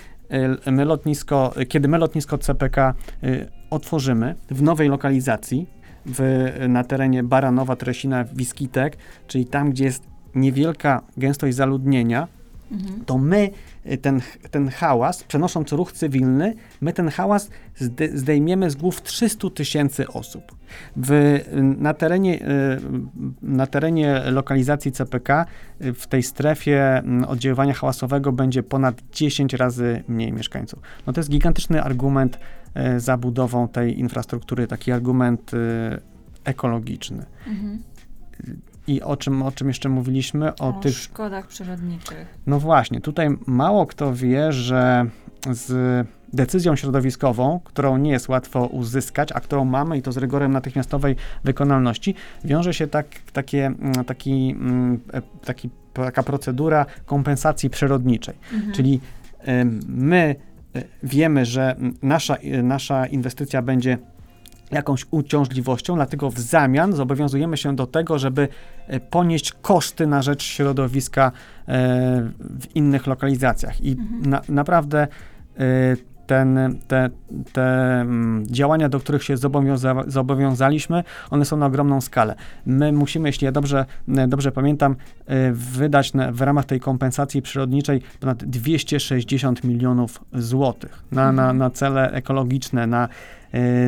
y, my lotnisko, kiedy my lotnisko CPK y, otworzymy w nowej lokalizacji, w, na terenie Baranowa, Tresina, Wiskitek, czyli tam, gdzie jest niewielka gęstość zaludnienia, Mhm. to my y, ten, ten hałas, przenosząc ruch cywilny, my ten hałas zde, zdejmiemy z głów 300 tysięcy osób. W, y, na, terenie, y, na terenie lokalizacji CPK w tej strefie mm, oddziaływania hałasowego będzie ponad 10 razy mniej mieszkańców. No to jest gigantyczny argument y, za budową tej infrastruktury, taki argument y, ekologiczny. Mhm. I o czym, o czym jeszcze mówiliśmy? O, O tych szkodach przyrodniczych. no właśnie, tutaj mało kto wie, że z decyzją środowiskową, którą nie jest łatwo uzyskać, a którą mamy i to z rygorem natychmiastowej wykonalności, wiąże się tak, takie, taki, e, taki, taka procedura kompensacji przyrodniczej. Mhm. Czyli em, my e, wiemy, że nasza, e, nasza inwestycja będzie jakąś uciążliwością, dlatego w zamian zobowiązujemy się do tego, żeby e, ponieść koszty na rzecz środowiska e, w innych lokalizacjach. I Mhm. na, naprawdę e, ten, te, te mm, działania, do których się zobowiąza, zobowiązaliśmy, one są na ogromną skalę. My musimy, jeśli ja dobrze, e, dobrze pamiętam, e, wydać na, w ramach tej kompensacji przyrodniczej ponad 260 milionów złotych na, na, Mhm. na cele ekologiczne, na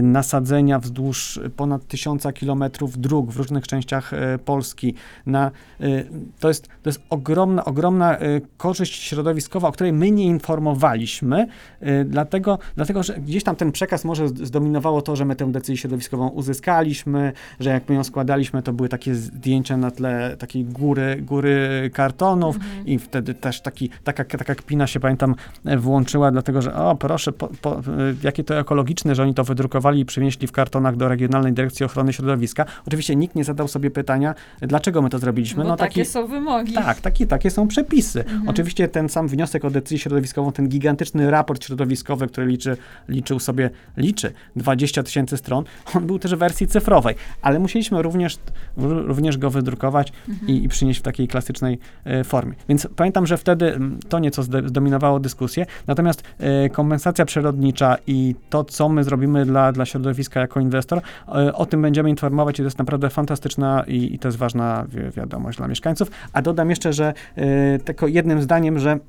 nasadzenia wzdłuż ponad tysiąca kilometrów dróg w różnych częściach e, Polski. Na, e, to, jest, to jest ogromna, ogromna e, korzyść środowiskowa, o której my nie informowaliśmy, e, dlatego, dlatego, że gdzieś tam ten przekaz może zdominowało to, że my tę decyzję środowiskową uzyskaliśmy, że jak my ją składaliśmy, to były takie zdjęcia na tle takiej góry, góry kartonów Mhm. i wtedy też taki, taka, taka kpina się, pamiętam, e, włączyła, dlatego że o, proszę, po, po, e, jakie to ekologiczne, że oni to wydrukowali i przynieśli w kartonach do Regionalnej Dyrekcji Ochrony Środowiska. Oczywiście nikt nie zadał sobie pytania, dlaczego my to zrobiliśmy. Bo no takie są wymogi. tak, taki, takie są przepisy. Mhm. Oczywiście ten sam wniosek o decyzję środowiskową, ten gigantyczny raport środowiskowy, który liczy, liczył sobie, liczy 20 tysięcy stron, on był też w wersji cyfrowej, ale musieliśmy również, również go wydrukować Mhm. i, i przynieść w takiej klasycznej e, formie. Więc pamiętam, że wtedy to nieco zdominowało dyskusję, natomiast e, kompensacja przyrodnicza i to, co my zrobimy dla, dla środowiska jako inwestor, e, o tym będziemy informować i to jest naprawdę fantastyczna i, i to jest ważna wi- wiadomość dla mieszkańców. A dodam jeszcze, że e, tylko jednym zdaniem, że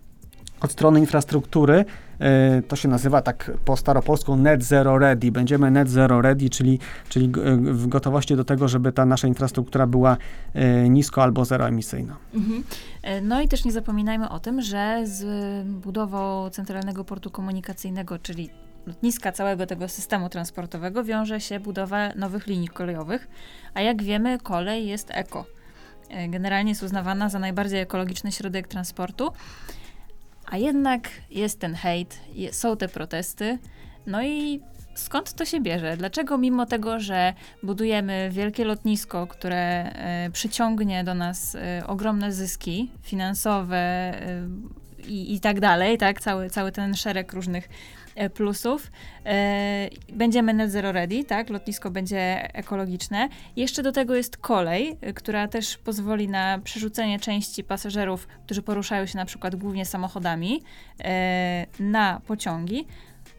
od strony infrastruktury e, to się nazywa tak po staropolsku net zero ready. Będziemy net zero ready, czyli, czyli w gotowości do tego, żeby ta nasza infrastruktura była nisko albo zeroemisyjna. Mhm. No i też nie zapominajmy o tym, że z budową Centralnego Portu Komunikacyjnego, czyli lotniska całego tego systemu transportowego, wiąże się budowa nowych linii kolejowych, a jak wiemy, kolej jest eko. E, Generalnie jest uznawana za najbardziej ekologiczny środek transportu, a jednak jest ten hejt, są te protesty, no i skąd to się bierze? Dlaczego mimo tego, że budujemy wielkie lotnisko, które e, przyciągnie do nas e, ogromne zyski finansowe i, i tak dalej, tak? Cały, cały ten szereg różnych plusów. E, będziemy net zero ready, tak? Lotnisko będzie ekologiczne. Jeszcze do tego jest kolej, e, która też pozwoli na przerzucenie części pasażerów, którzy poruszają się na przykład głównie samochodami, e, na pociągi.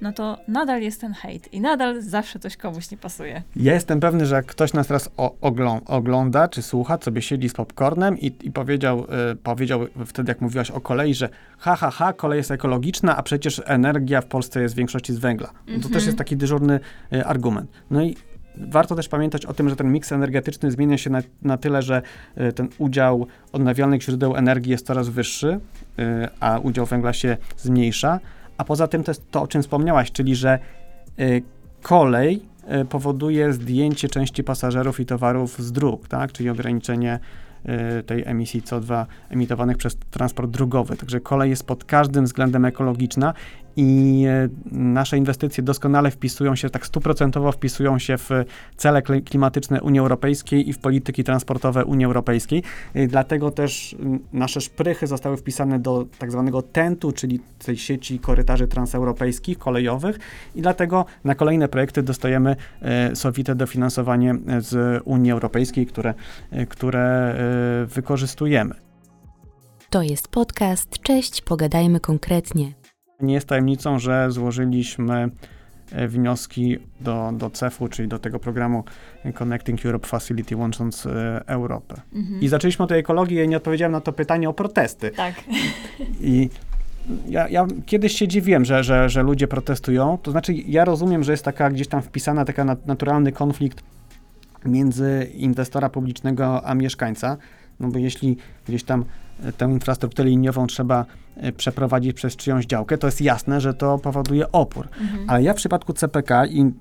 No to nadal jest ten hejt i nadal zawsze coś komuś nie pasuje. Ja jestem pewny, że jak ktoś nas teraz oglą, ogląda czy słucha, sobie siedzi z popcornem i, i powiedział, e, powiedział wtedy, jak mówiłaś o kolei, że ha, ha, ha, kolej jest ekologiczna, a przecież energia w Polsce jest w większości z węgla. To Mhm. też jest taki dyżurny e, argument. No i warto też pamiętać o tym, że ten miks energetyczny zmienia się na, na tyle, że e, ten udział odnawialnych źródeł energii jest coraz wyższy, e, a udział węgla się zmniejsza. A poza tym to jest to, o czym wspomniałaś, czyli że e, kolej e, powoduje zdjęcie części pasażerów i towarów z dróg, tak? czyli ograniczenie e, tej emisji CO2 emitowanych przez transport drogowy. Także kolej jest pod każdym względem ekologiczna i e, nasze inwestycje doskonale wpisują się, tak stuprocentowo wpisują się w cele kli- klimatyczne Unii Europejskiej i w polityki transportowe Unii Europejskiej. E, Dlatego też nasze szprychy zostały wpisane do tak zwanego TENT-u, czyli tej sieci korytarzy transeuropejskich, kolejowych i dlatego na kolejne projekty dostajemy e, sowite dofinansowanie z Unii Europejskiej, które, które wykorzystujemy. To jest podcast Cześć, pogadajmy konkretnie. Nie jest tajemnicą, że złożyliśmy e, wnioski do, do CEF-u, czyli do tego programu Connecting Europe Facility łącząc e, Europę. Mhm. I zaczęliśmy od tej ekologii, ja nie odpowiedziałem na to pytanie o protesty. Tak. I ja, ja kiedyś się dziwiłem, że, że, że ludzie protestują. To znaczy, ja rozumiem, że jest taka gdzieś tam wpisana taka nat- naturalny konflikt między inwestora publicznego a mieszkańca. No bo jeśli gdzieś tam e, tę infrastrukturę liniową trzeba e, przeprowadzić przez czyjąś działkę, to jest jasne, że to powoduje opór. Mhm. Ale ja w przypadku CPK i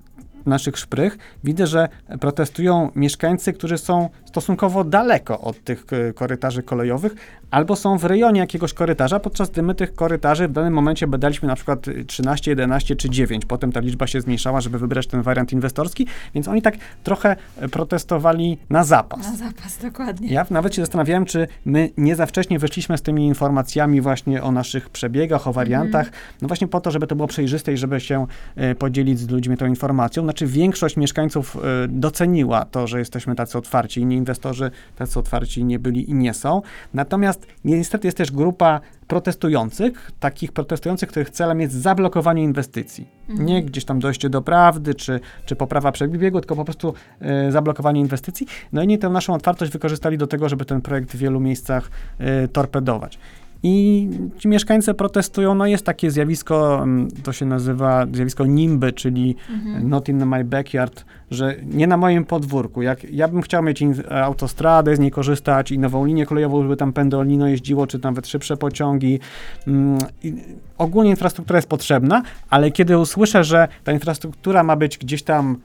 naszych szprych widzę, że protestują mieszkańcy, którzy są stosunkowo daleko od tych e, korytarzy kolejowych, albo są w rejonie jakiegoś korytarza, podczas gdy my tych korytarzy w danym momencie badaliśmy na przykład 13, 11 czy 9. Potem ta liczba się zmniejszała, żeby wybrać ten wariant inwestorski, więc oni tak trochę e, protestowali na zapas. Na zapas, dokładnie. Ja nawet się zastanawiałem, czy my nie za wcześnie wyszliśmy z tymi informacjami właśnie o naszych przebiegach, o wariantach, Mhm. no właśnie po to, żeby to było przejrzyste i żeby się e, podzielić z ludźmi tą informacją. Znaczy większość mieszkańców e, doceniła to, że jesteśmy tacy otwarci. Inni inwestorzy tacy otwarci nie byli i nie są. Natomiast niestety jest też grupa protestujących, takich protestujących, których celem jest zablokowanie inwestycji. Mhm. Nie gdzieś tam dojście do prawdy, czy, czy poprawa przebiegu, tylko po prostu e, zablokowanie inwestycji. No i oni tę naszą otwartość wykorzystali do tego, żeby ten projekt w wielu miejscach e, torpedować. I ci mieszkańcy protestują, no jest takie zjawisko, mm, to się nazywa zjawisko NIMBY, czyli Mhm. not in my backyard, że nie na moim podwórku. Jak ja bym chciał mieć autostradę, z niej korzystać i nową linię kolejową, żeby tam pendolino jeździło, czy nawet szybsze pociągi. Mm, i ogólnie infrastruktura jest potrzebna, ale kiedy usłyszę, że ta infrastruktura ma być gdzieś tam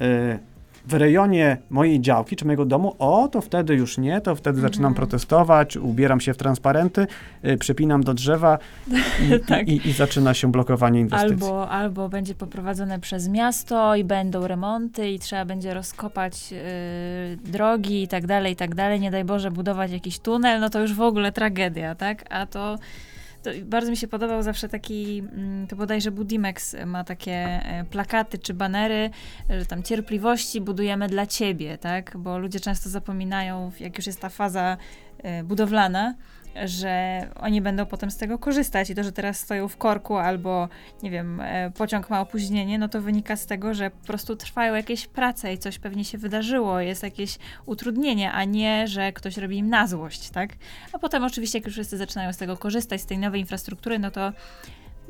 y, w rejonie mojej działki czy mojego domu, o, to wtedy już nie, to wtedy Mhm. zaczynam protestować, ubieram się w transparenty, y, przypinam do drzewa i, Tak. i, i zaczyna się blokowanie inwestycji. Albo, albo będzie poprowadzone przez miasto i będą remonty i trzeba będzie rozkopać y, drogi i tak dalej, i tak dalej. Nie daj Boże budować jakiś tunel, no to już w ogóle tragedia, tak? A to, to bardzo mi się podobał zawsze taki, mm, to bodajże Budimex ma takie e, plakaty czy banery, że tam cierpliwości budujemy dla ciebie, tak? Bo ludzie często zapominają, jak już jest ta faza e, budowlana, że oni będą potem z tego korzystać i to, że teraz stoją w korku albo, nie wiem, e, pociąg ma opóźnienie, no to wynika z tego, że po prostu trwają jakieś prace i coś pewnie się wydarzyło, jest jakieś utrudnienie, a nie, że ktoś robi im na złość, tak? A potem oczywiście, jak już wszyscy zaczynają z tego korzystać, z tej nowej infrastruktury, no to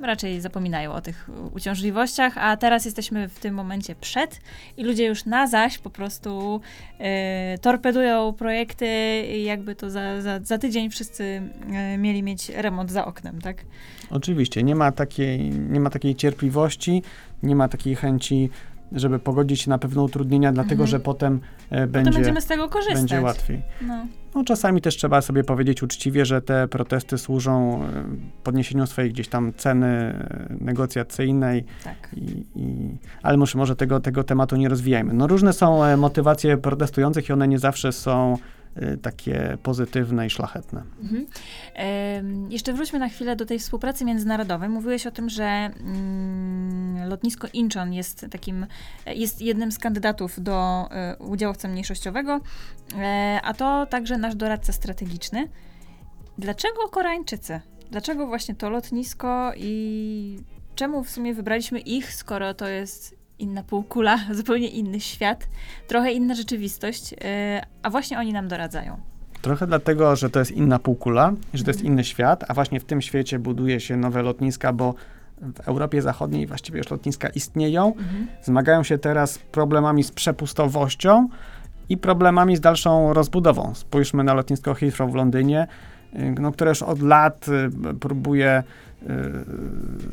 raczej zapominają o tych uciążliwościach, a teraz jesteśmy w tym momencie przed i ludzie już na zaś po prostu e, torpedują projekty i jakby to za, za, za tydzień wszyscy e, mieli mieć remont za oknem, tak? Oczywiście, nie ma takiej, nie ma takiej cierpliwości, nie ma takiej chęci, żeby pogodzić się na pewne utrudnienia, dlatego Mhm. że potem e, będzie, będziemy z tego korzystać. będzie łatwiej. No. No, czasami też trzeba sobie powiedzieć uczciwie, że te protesty służą e, podniesieniu swojej gdzieś tam ceny e, negocjacyjnej, Tak. i, i, ale może, może tego, tego tematu nie rozwijajmy. No, różne są motywacje protestujących i one nie zawsze są takie pozytywne i szlachetne. Mhm. Em, jeszcze wróćmy na chwilę do tej współpracy międzynarodowej. Mówiłeś o tym, że mm, lotnisko Incheon jest takim, jest jednym z kandydatów do e, udziałowca mniejszościowego, e, a to także nasz doradca strategiczny. Dlaczego Koreańczycy? Dlaczego właśnie to lotnisko i czemu w sumie wybraliśmy ich, skoro to jest inna półkula, zupełnie inny świat, trochę inna rzeczywistość, e, a właśnie oni nam doradzają. Trochę dlatego, że to jest inna półkula, że to jest Mhm. inny świat, a właśnie w tym świecie buduje się nowe lotniska, bo w Europie Zachodniej właściwie już lotniska istnieją, Mhm. zmagają się teraz z problemami z przepustowością i problemami z dalszą rozbudową. Spójrzmy na lotnisko Heathrow w Londynie, y, no, które już od lat y, próbuje y,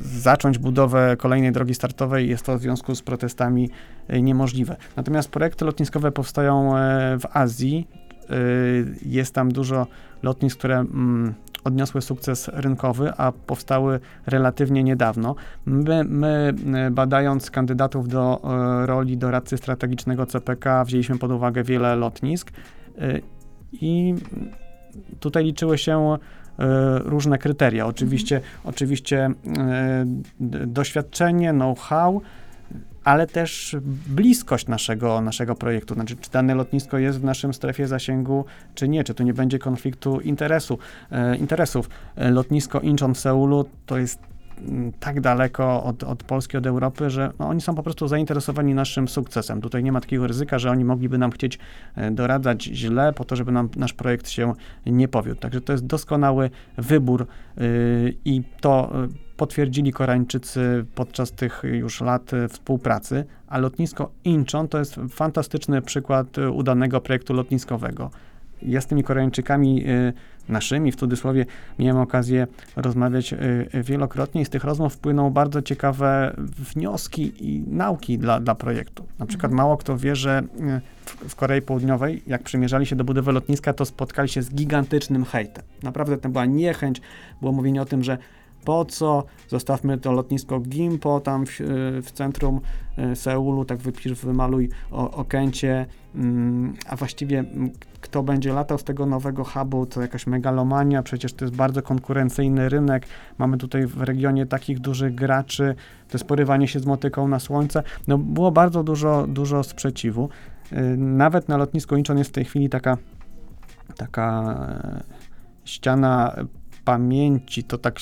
zacząć budowę kolejnej drogi startowej. Jest to w związku z protestami y, niemożliwe. Natomiast projekty lotniskowe powstają e, w Azji. Y, Jest tam dużo lotnisk, które mm, odniosły sukces rynkowy, a powstały relatywnie niedawno. My, my y, badając kandydatów do y, roli doradcy strategicznego CPK, wzięliśmy pod uwagę wiele lotnisk y, i tutaj liczyły się y, różne kryteria. Oczywiście, oczywiście y, d- doświadczenie, know-how, ale też bliskość naszego, naszego projektu. Znaczy, czy dane lotnisko jest w naszym strefie zasięgu, czy nie, czy tu nie będzie konfliktu interesu, e, interesów. E, Lotnisko Incheon w Seulu to jest tak daleko od, od Polski, od Europy, że no, oni są po prostu zainteresowani naszym sukcesem. Tutaj nie ma takiego ryzyka, że oni mogliby nam chcieć e, doradzać źle po to, żeby nam nasz projekt się nie powiódł. Także to jest doskonały wybór y, i to y, potwierdzili Koreańczycy podczas tych już lat współpracy, a lotnisko Incheon to jest fantastyczny przykład udanego projektu lotniskowego. Ja z tymi Koreańczykami y, naszymi, w cudzysłowie, miałem okazję rozmawiać y, wielokrotnie i z tych rozmów wpłyną bardzo ciekawe wnioski i nauki dla, dla projektu. Na przykład Mhm. mało kto wie, że y, w, w Korei Południowej, jak przymierzali się do budowy lotniska, to spotkali się z gigantycznym hejtem. Naprawdę to była niechęć, było mówienie o tym, że po co, zostawmy to lotnisko Gimpo tam w, w centrum y, Seulu, tak wypisz, wymaluj o, o Kencie, mm, a właściwie mm, kto będzie latał z tego nowego hubu, to jakaś megalomania, przecież to jest bardzo konkurencyjny rynek, mamy tutaj w regionie takich dużych graczy, to jest porywanie się z motyką na słońce, no było bardzo dużo, dużo sprzeciwu. Y, Nawet na lotnisku Incheon jest w tej chwili taka, taka e, ściana pamięci, to tak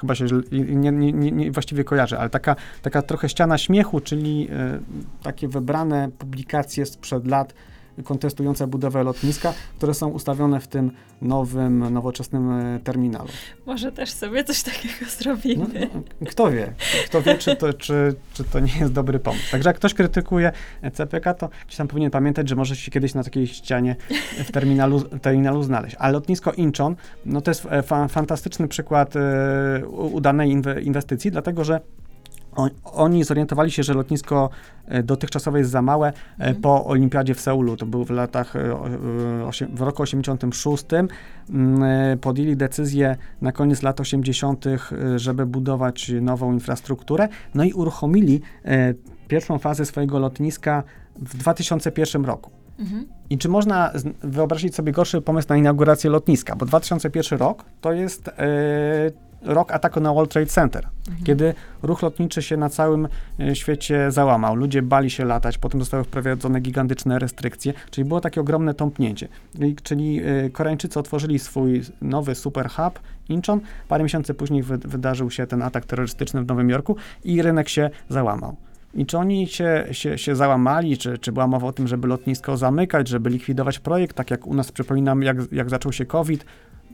chyba się nie, nie, nie właściwie kojarzy, ale taka, taka trochę ściana śmiechu, czyli e, takie wybrane publikacje sprzed lat kontestujące budowę lotniska, które są ustawione w tym nowym, nowoczesnym e, terminalu. Może też sobie coś takiego No, zrobimy. no, kto wie, kto wie, czy to, czy, czy to nie jest dobry pomysł. Także jak ktoś krytykuje CPK, to gdzieś tam powinien pamiętać, że może się kiedyś na takiej ścianie w terminalu, terminalu znaleźć. A lotnisko Incheon, no to jest e, fa, fantastyczny przykład e, u- udanej inwe, inwestycji, dlatego że oni zorientowali się, że lotnisko e, dotychczasowe jest za małe e, Mhm. po olimpiadzie w Seulu. To był w latach, e, w roku 86. Mm, Podjęli decyzję na koniec lat 80., e, żeby budować nową infrastrukturę. No i uruchomili pierwszą fazę swojego lotniska w 2001 roku. Mhm. I czy można wyobrazić sobie gorszy pomysł na inaugurację lotniska? Bo 2001 rok to jest rok ataku na World Trade Center, Mhm. kiedy ruch lotniczy się na całym e, świecie załamał. Ludzie bali się latać, potem zostały wprowadzone gigantyczne restrykcje, czyli było takie ogromne tąpnięcie. Czyli e, Koreańczycy otworzyli swój nowy super hub Incheon, parę miesięcy później wy, wydarzył się ten atak terrorystyczny w Nowym Jorku i rynek się załamał. I czy oni się, się, się załamali, czy, czy była mowa o tym, żeby lotnisko zamykać, żeby likwidować projekt, tak jak u nas, przypominam, jak, jak zaczął się COVID,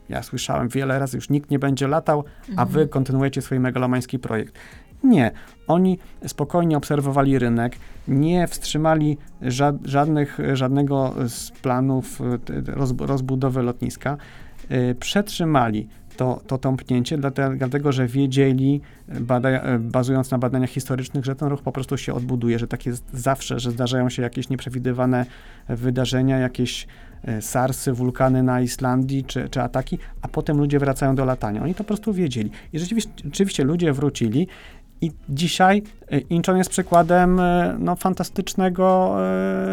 ja słyszałem wiele razy, już nikt nie będzie latał, a wy Mhm. kontynuujecie swój megalomański projekt. Nie, oni spokojnie obserwowali rynek, nie wstrzymali ża- żadnych, żadnego z planów t- roz, rozbudowy lotniska, y, przetrzymali to, to tąpnięcie, dlatego, że wiedzieli, bada, y, bazując na badaniach historycznych, że ten ruch po prostu się odbuduje, że tak jest zawsze, że zdarzają się jakieś nieprzewidywane wydarzenia, jakieś SARSy, wulkany na Islandii czy, czy ataki, a potem ludzie wracają do latania. Oni to po prostu wiedzieli. I rzeczywiście, rzeczywiście ludzie wrócili i dzisiaj y, Incheon jest przykładem y, no, fantastycznego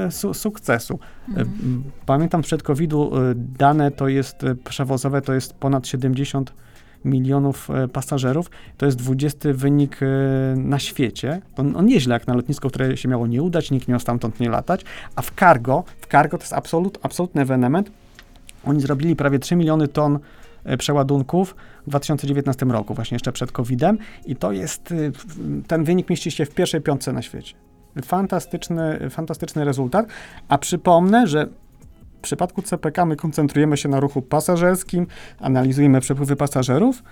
su- sukcesu. Mhm. Pamiętam przed COVID-u dane to jest przewozowe, to jest ponad 70 milionów y, pasażerów. To jest 20 wynik y, na świecie. To on nieźle jak na lotnisko, które się miało nie udać, nikt miał stamtąd nie latać. A w cargo, w cargo to jest absolut, absolutny ewenement. Oni zrobili prawie 3 miliony ton e, przeładunków w 2019 roku, właśnie jeszcze przed COVID-em i to jest, ten wynik mieści się w pierwszej piątce na świecie. Fantastyczny, fantastyczny rezultat, a przypomnę, że w przypadku CPK my koncentrujemy się na ruchu pasażerskim, analizujemy przepływy pasażerów,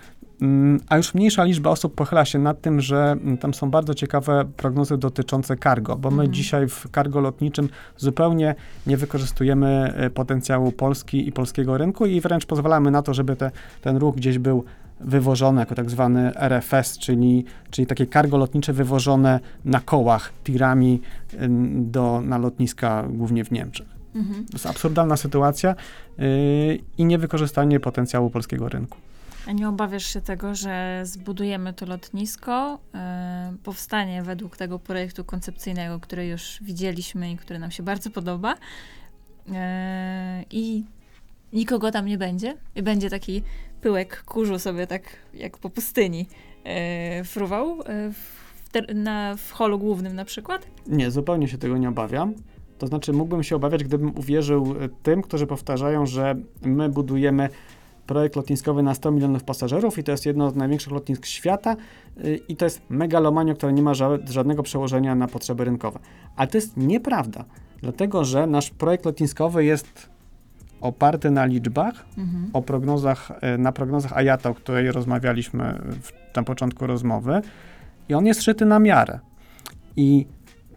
mm, a już mniejsza liczba osób pochyla się nad tym, że mm, tam są bardzo ciekawe prognozy dotyczące cargo, bo my Mhm. dzisiaj w cargo lotniczym zupełnie nie wykorzystujemy e, potencjału Polski i polskiego rynku i wręcz pozwalamy na to, żeby te, ten ruch gdzieś był wywożony jako tak zwany RFS, czyli, czyli takie cargo lotnicze wywożone na kołach tirami ym, do, na lotniska głównie w Niemczech. Mhm. To jest absurdalna sytuacja yy, i niewykorzystanie potencjału polskiego rynku. A nie obawiasz się tego, że zbudujemy to lotnisko, e, powstanie według tego projektu koncepcyjnego, który już widzieliśmy i który nam się bardzo podoba e, i nikogo tam nie będzie i będzie taki pyłek kurzu sobie tak jak po pustyni e, fruwał e, w, ter- na, w holu głównym na przykład? Nie, zupełnie się tego nie obawiam. To znaczy, mógłbym się obawiać, gdybym uwierzył y, tym, którzy powtarzają, że my budujemy projekt lotniskowy na 100 milionów pasażerów i to jest jedno z największych lotnisk świata y, i to jest megalomania, która nie ma ża- żadnego przełożenia na potrzeby rynkowe. Ale to jest nieprawda, dlatego że nasz projekt lotniskowy jest oparty na liczbach, Mhm. o prognozach, e, na prognozach Ayata, o której rozmawialiśmy w, na początku rozmowy i on jest szyty na miarę. I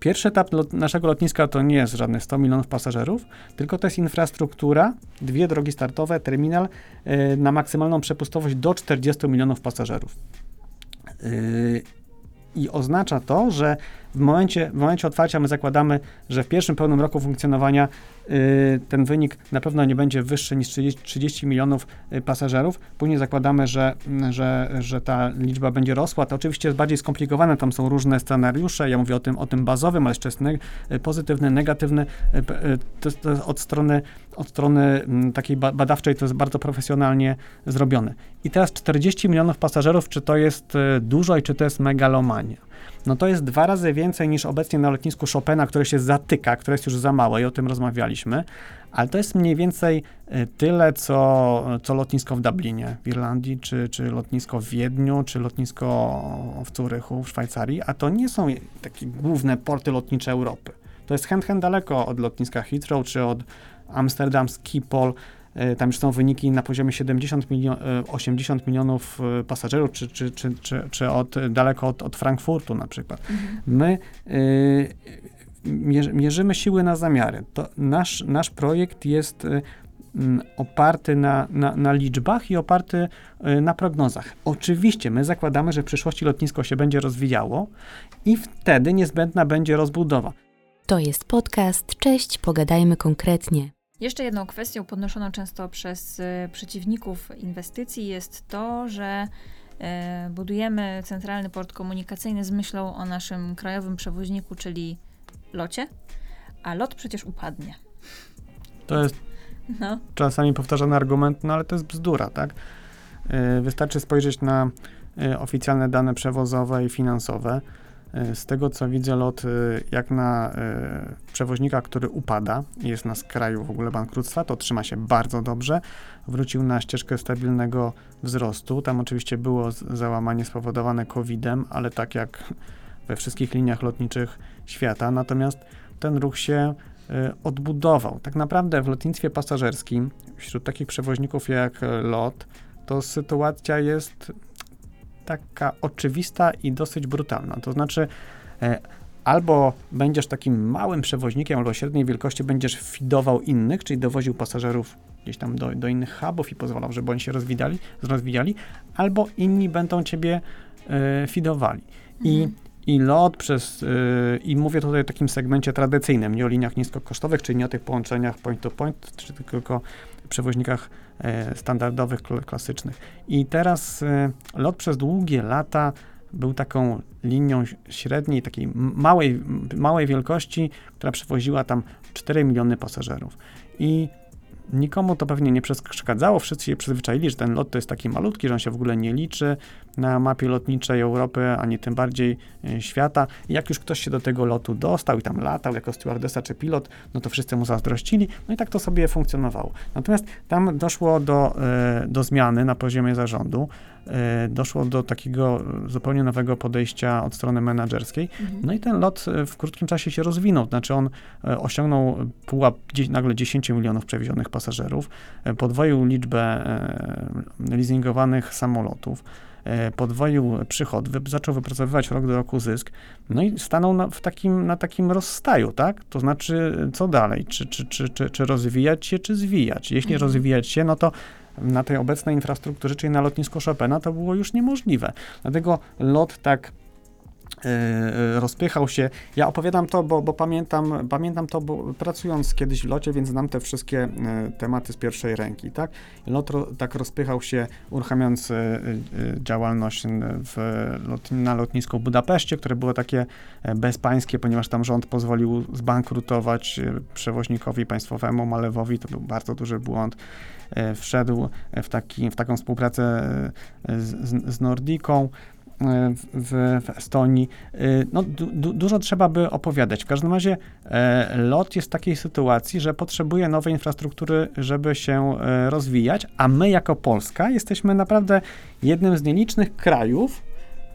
pierwszy etap lot, naszego lotniska to nie jest żadne 100 milionów pasażerów, tylko to jest infrastruktura, dwie drogi startowe, terminal y, na maksymalną przepustowość do 40 milionów pasażerów. Y, I oznacza to, że w momencie, w momencie otwarcia my zakładamy, że w pierwszym pełnym roku funkcjonowania y, ten wynik na pewno nie będzie wyższy niż 30, 30 milionów y, pasażerów. Później zakładamy, że, mm, że, że ta liczba będzie rosła. To oczywiście jest bardziej skomplikowane, tam są różne scenariusze. Ja mówię o tym, o tym bazowym, ale jeszcze jest y, pozytywny, negatywny. To, to od strony, od strony mm, takiej ba- badawczej to jest bardzo profesjonalnie zrobione. I teraz 40 milionów pasażerów, czy to jest dużo i czy to jest megalomania? No to jest dwa razy więcej niż obecnie na lotnisku Chopina, które się zatyka, które jest już za małe i o tym rozmawialiśmy, ale to jest mniej więcej y, tyle, co, co lotnisko w Dublinie w Irlandii, czy, czy lotnisko w Wiedniu, czy lotnisko w Zurychu w Szwajcarii, a to nie są takie główne porty lotnicze Europy. To jest chęt, chęt daleko od lotniska Heathrow, czy od Amsterdam Schiphol, Tam już są wyniki na poziomie 70 milio- y, 80 milionów y, pasażerów, czy, czy, czy, czy, czy od, daleko od, od Frankfurtu na przykład. My y, mierzy- mierzymy siły na zamiary. To nasz, nasz projekt jest oparty na, na, na liczbach i oparty na prognozach. Oczywiście my zakładamy, że w przyszłości lotnisko się będzie rozwijało i wtedy niezbędna będzie rozbudowa. To jest podcast Cześć, pogadajmy konkretnie. Jeszcze jedną kwestią podnoszoną często przez e, przeciwników inwestycji jest to, że e, budujemy centralny port komunikacyjny z myślą o naszym krajowym przewoźniku, czyli locie, a lot przecież upadnie. To jest No. czasami powtarzany argument, no ale to jest bzdura, tak? Y, Wystarczy spojrzeć na y, oficjalne dane przewozowe i finansowe. Y, Z tego co widzę, lot y, jak na y, przewoźnika, który upada jest na skraju w ogóle bankructwa, to trzyma się bardzo dobrze. Wrócił na ścieżkę stabilnego wzrostu. Tam oczywiście było załamanie spowodowane COVID-em, ale tak jak we wszystkich liniach lotniczych świata. Natomiast ten ruch się odbudował. Tak naprawdę w lotnictwie pasażerskim, wśród takich przewoźników jak e, LOT, to sytuacja jest taka oczywista i dosyć brutalna. To znaczy, e, albo będziesz takim małym przewoźnikiem, albo średniej wielkości będziesz fidował innych, czyli dowoził pasażerów gdzieś tam do, do innych hubów i pozwalał, żeby oni się rozwijali, rozwijali albo inni będą ciebie e, fidowali. I Mhm. i lot przez, yy, i mówię tutaj o takim segmencie tradycyjnym, nie o liniach niskokosztowych, czyli nie o tych połączeniach point to point, czy tylko przewoźnikach e, standardowych, kl- klasycznych. I teraz e, lot przez długie lata był taką linią średniej, takiej małej, małej wielkości, która przewoziła tam 4 miliony pasażerów. I nikomu to pewnie nie przeszkadzało, wszyscy się przyzwyczaili, że ten lot to jest taki malutki, że on się w ogóle nie liczy na mapie lotniczej Europy, ani tym bardziej e, świata. I jak już ktoś się do tego lotu dostał i tam latał jako stewardesa czy pilot, no to wszyscy mu zazdrościli, no i tak to sobie funkcjonowało. Natomiast tam doszło do, e, do zmiany na poziomie zarządu, doszło do takiego e, zupełnie nowego podejścia od strony menedżerskiej, Mhm. no i ten lot e, w krótkim czasie się rozwinął, znaczy on e, osiągnął pułap nagle 10 milionów przewiezionych pasażerów, e, podwoił liczbę e, leasingowanych samolotów, e, podwoił przychod, wy, zaczął wypracowywać rok do roku zysk, no i stanął na, w takim, na takim rozstaju, tak? To znaczy, co dalej? Czy, czy, czy, czy, czy rozwijać się, czy zwijać? Jeśli Mhm. rozwijać się, no to na tej obecnej infrastrukturze, czyli na lotnisku Chopina, to było już niemożliwe. Dlatego lot tak e, rozpychał się. Ja opowiadam to, bo, bo pamiętam, pamiętam to, bo pracując kiedyś w locie, więc znam te wszystkie e, tematy z pierwszej ręki, tak? Lot ro, tak rozpychał się, uruchamiając e, e, działalność w, na lotnisku w Budapeszcie, które było takie e, bezpańskie, ponieważ tam rząd pozwolił zbankrutować e, przewoźnikowi państwowemu, Malewowi, to był bardzo duży błąd. E, Wszedł w, taki, w taką współpracę e, z, z, Nordiką e, w, w Estonii. No, du, du, dużo trzeba by opowiadać. W każdym razie e, LOT jest w takiej sytuacji, że potrzebuje nowej infrastruktury, żeby się e, rozwijać, a my jako Polska jesteśmy naprawdę jednym z nielicznych krajów,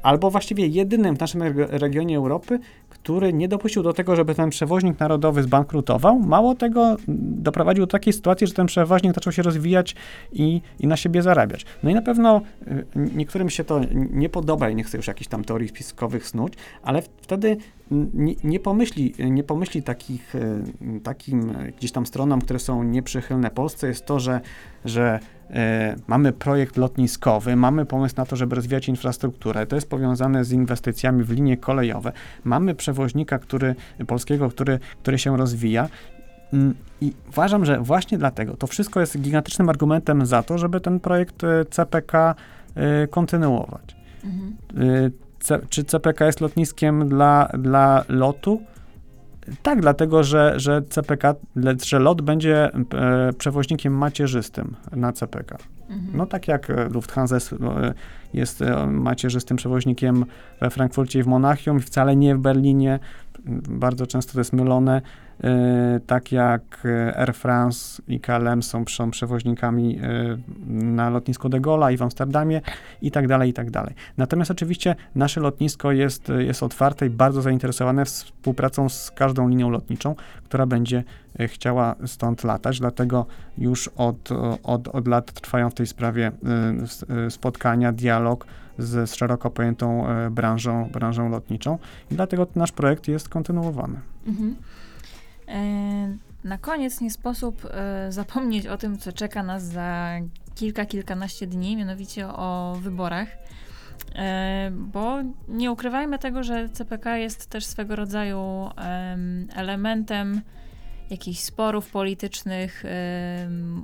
albo właściwie jedynym w naszym reg- regionie Europy, który nie dopuścił do tego, żeby ten przewoźnik narodowy zbankrutował. Mało tego, doprowadził do takiej sytuacji, że ten przewoźnik zaczął się rozwijać i, i na siebie zarabiać. No i na pewno y, niektórym się to nie podoba i nie chcę już jakichś tam teorii spiskowych snuć, ale wtedy nie, nie, pomyśli, nie pomyśli takich, y, takim gdzieś tam stronom, które są nieprzychylne Polsce, jest to, że, że E, mamy projekt lotniskowy, mamy pomysł na to, żeby rozwijać infrastrukturę. To jest powiązane z inwestycjami w linie kolejowe. Mamy przewoźnika który, polskiego, który, który się rozwija. Mm, I uważam, że właśnie dlatego to wszystko jest gigantycznym argumentem za to, żeby ten projekt e, CPK e, kontynuować. Mhm. C, czy CPK jest lotniskiem dla, dla lotu? Tak, dlatego że, że CPK, że LOT będzie e, przewoźnikiem macierzystym na CPK. Mhm. No tak jak Lufthansa jest, e, jest e, macierzystym przewoźnikiem we Frankfurcie i w Monachium, wcale nie w Berlinie. Bardzo często to jest mylone. E, tak jak Air France i KLM są, przewoźnikami e, na lotnisku de Gaulle i w Amsterdamie i tak dalej, i tak dalej. Natomiast oczywiście nasze lotnisko jest, jest otwarte i bardzo zainteresowane współpracą z każdą linią lotniczą, która będzie e, chciała stąd latać, dlatego już od, od, od lat trwają w tej sprawie spotkania, dialog z, z szeroko pojętą branżą, branżą lotniczą i dlatego nasz projekt jest kontynuowany. Mhm. E, na koniec nie sposób e, zapomnieć o tym, co czeka nas za kilka, kilkanaście dni, mianowicie o wyborach. E, bo nie ukrywajmy tego, że CPK jest też swego rodzaju elementem jakichś sporów politycznych,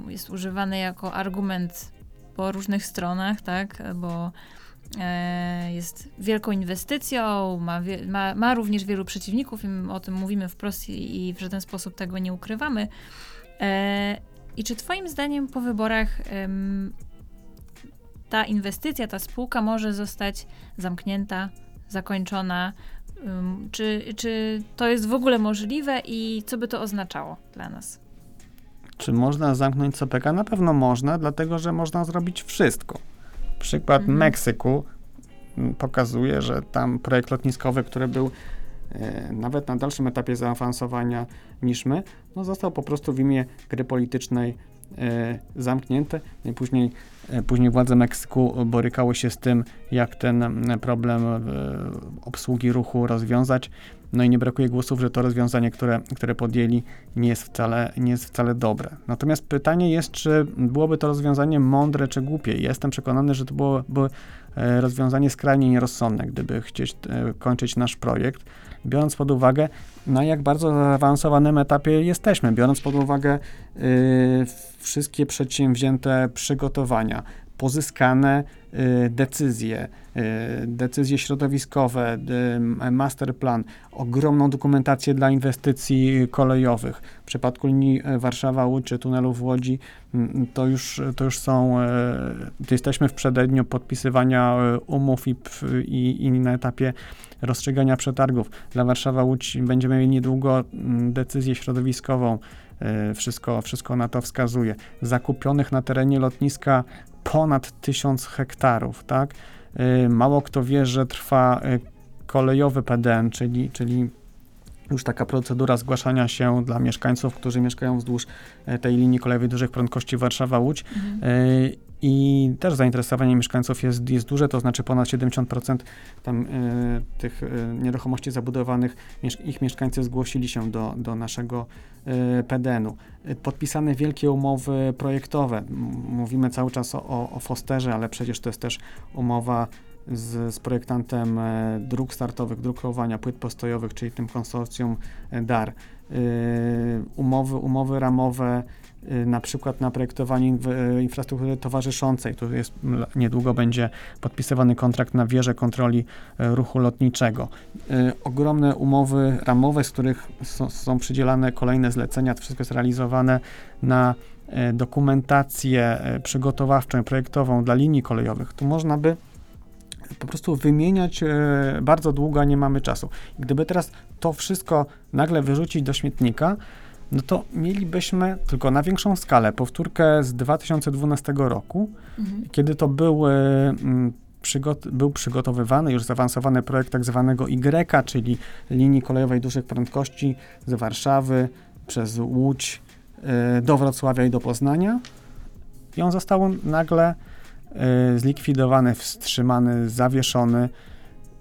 jest używany jako argument po różnych stronach, tak, bo jest wielką inwestycją, ma, ma, ma, również wielu przeciwników, i o tym mówimy wprost i, i w żaden sposób tego nie ukrywamy. E, I czy Twoim zdaniem po wyborach ta inwestycja, ta spółka może zostać zamknięta, zakończona? Czy, czy to jest w ogóle możliwe i co by to oznaczało dla nas? Czy można zamknąć CPK? Na pewno można, dlatego że można zrobić wszystko. Przykład mhm. Meksyku pokazuje, że tam projekt lotniskowy, który był e, nawet na dalszym etapie zaawansowania niż my, no został po prostu w imię gry politycznej zamknięte. No I później, e, później władze Meksyku borykały się z tym, jak ten problem e, obsługi ruchu rozwiązać. No i nie brakuje głosów, że to rozwiązanie, które, które podjęli, nie jest, wcale, nie jest wcale dobre. Natomiast pytanie jest, czy byłoby to rozwiązanie mądre czy głupie. Jestem przekonany, że to byłoby e, rozwiązanie skrajnie nierozsądne, gdyby chcieć e, kończyć nasz projekt, biorąc pod uwagę, na jak bardzo zaawansowanym etapie jesteśmy, biorąc pod uwagę y, wszystkie przedsięwzięte przygotowania, pozyskane y, decyzje, y, decyzje środowiskowe, y, masterplan, ogromną dokumentację dla inwestycji kolejowych. W przypadku linii Warszawa-Łódź czy tunelu w Łodzi to już, to już są, to jesteśmy w przededniu podpisywania umów i, i, i na etapie rozstrzygania przetargów. Dla Warszawa-Łódź będziemy mieli niedługo decyzję środowiskową. Wszystko, wszystko na to wskazuje. Zakupionych na terenie lotniska ponad 1000 hektarów, tak? Y, mało kto wie, że trwa y, kolejowy PDN, czyli, czyli już taka procedura zgłaszania się dla mieszkańców, którzy mieszkają wzdłuż y, tej linii kolejowej dużych prędkości Warszawa-Łódź. Mhm. I też zainteresowanie mieszkańców jest, jest duże, to znaczy ponad 70% tam tych nieruchomości zabudowanych, ich mieszkańcy zgłosili się do, do naszego Y, PDN-u. Podpisane wielkie umowy projektowe. Mówimy cały czas o, o Fosterze, ale przecież to jest też umowa z, z projektantem e, dróg startowych, drukowania płyt postojowych, czyli tym konsorcjum e, DAR. Y, umowy, umowy ramowe Y, na przykład na projektowanie y, infrastruktury towarzyszącej. Tu jest, niedługo będzie podpisywany kontrakt na wieżę kontroli y, ruchu lotniczego. Ogromne umowy ramowe, z których są, są przydzielane kolejne zlecenia, to wszystko jest realizowane na dokumentację przygotowawczą i projektową dla linii kolejowych. Tu można by po prostu wymieniać bardzo długo, a nie mamy czasu. Gdyby teraz to wszystko nagle wyrzucić do śmietnika, no to mielibyśmy tylko na większą skalę powtórkę z 2012 roku, mhm. kiedy to były mm, przygot był przygotowywany już zaawansowany projekt tak zwanego Y, czyli linii kolejowej dużych prędkości z Warszawy przez Łódź y, do Wrocławia i do Poznania. I on został nagle y, zlikwidowany, wstrzymany, zawieszony.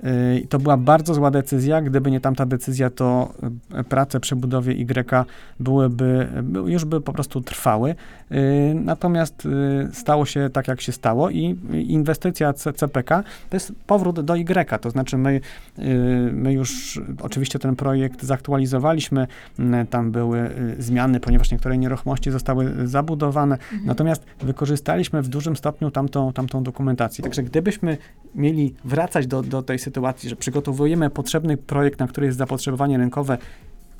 Y, To była bardzo zła decyzja. Gdyby nie tamta decyzja, to y, prace przy budowie Y byłyby, by- już by po prostu trwały. Y, Natomiast y, stało się tak, jak się stało i inwestycja CPK to jest powrót do Y. To znaczy my, my już oczywiście ten projekt zaktualizowaliśmy. Mm, Tam były zmiany, ponieważ niektóre nieruchomości zostały zabudowane. Mhm. Natomiast wykorzystaliśmy w dużym stopniu tamtą, tamtą dokumentację. Także gdybyśmy mieli wracać do, do tej sytuacji, że przygotowujemy potrzebny projekt, na który jest zapotrzebowanie rynkowe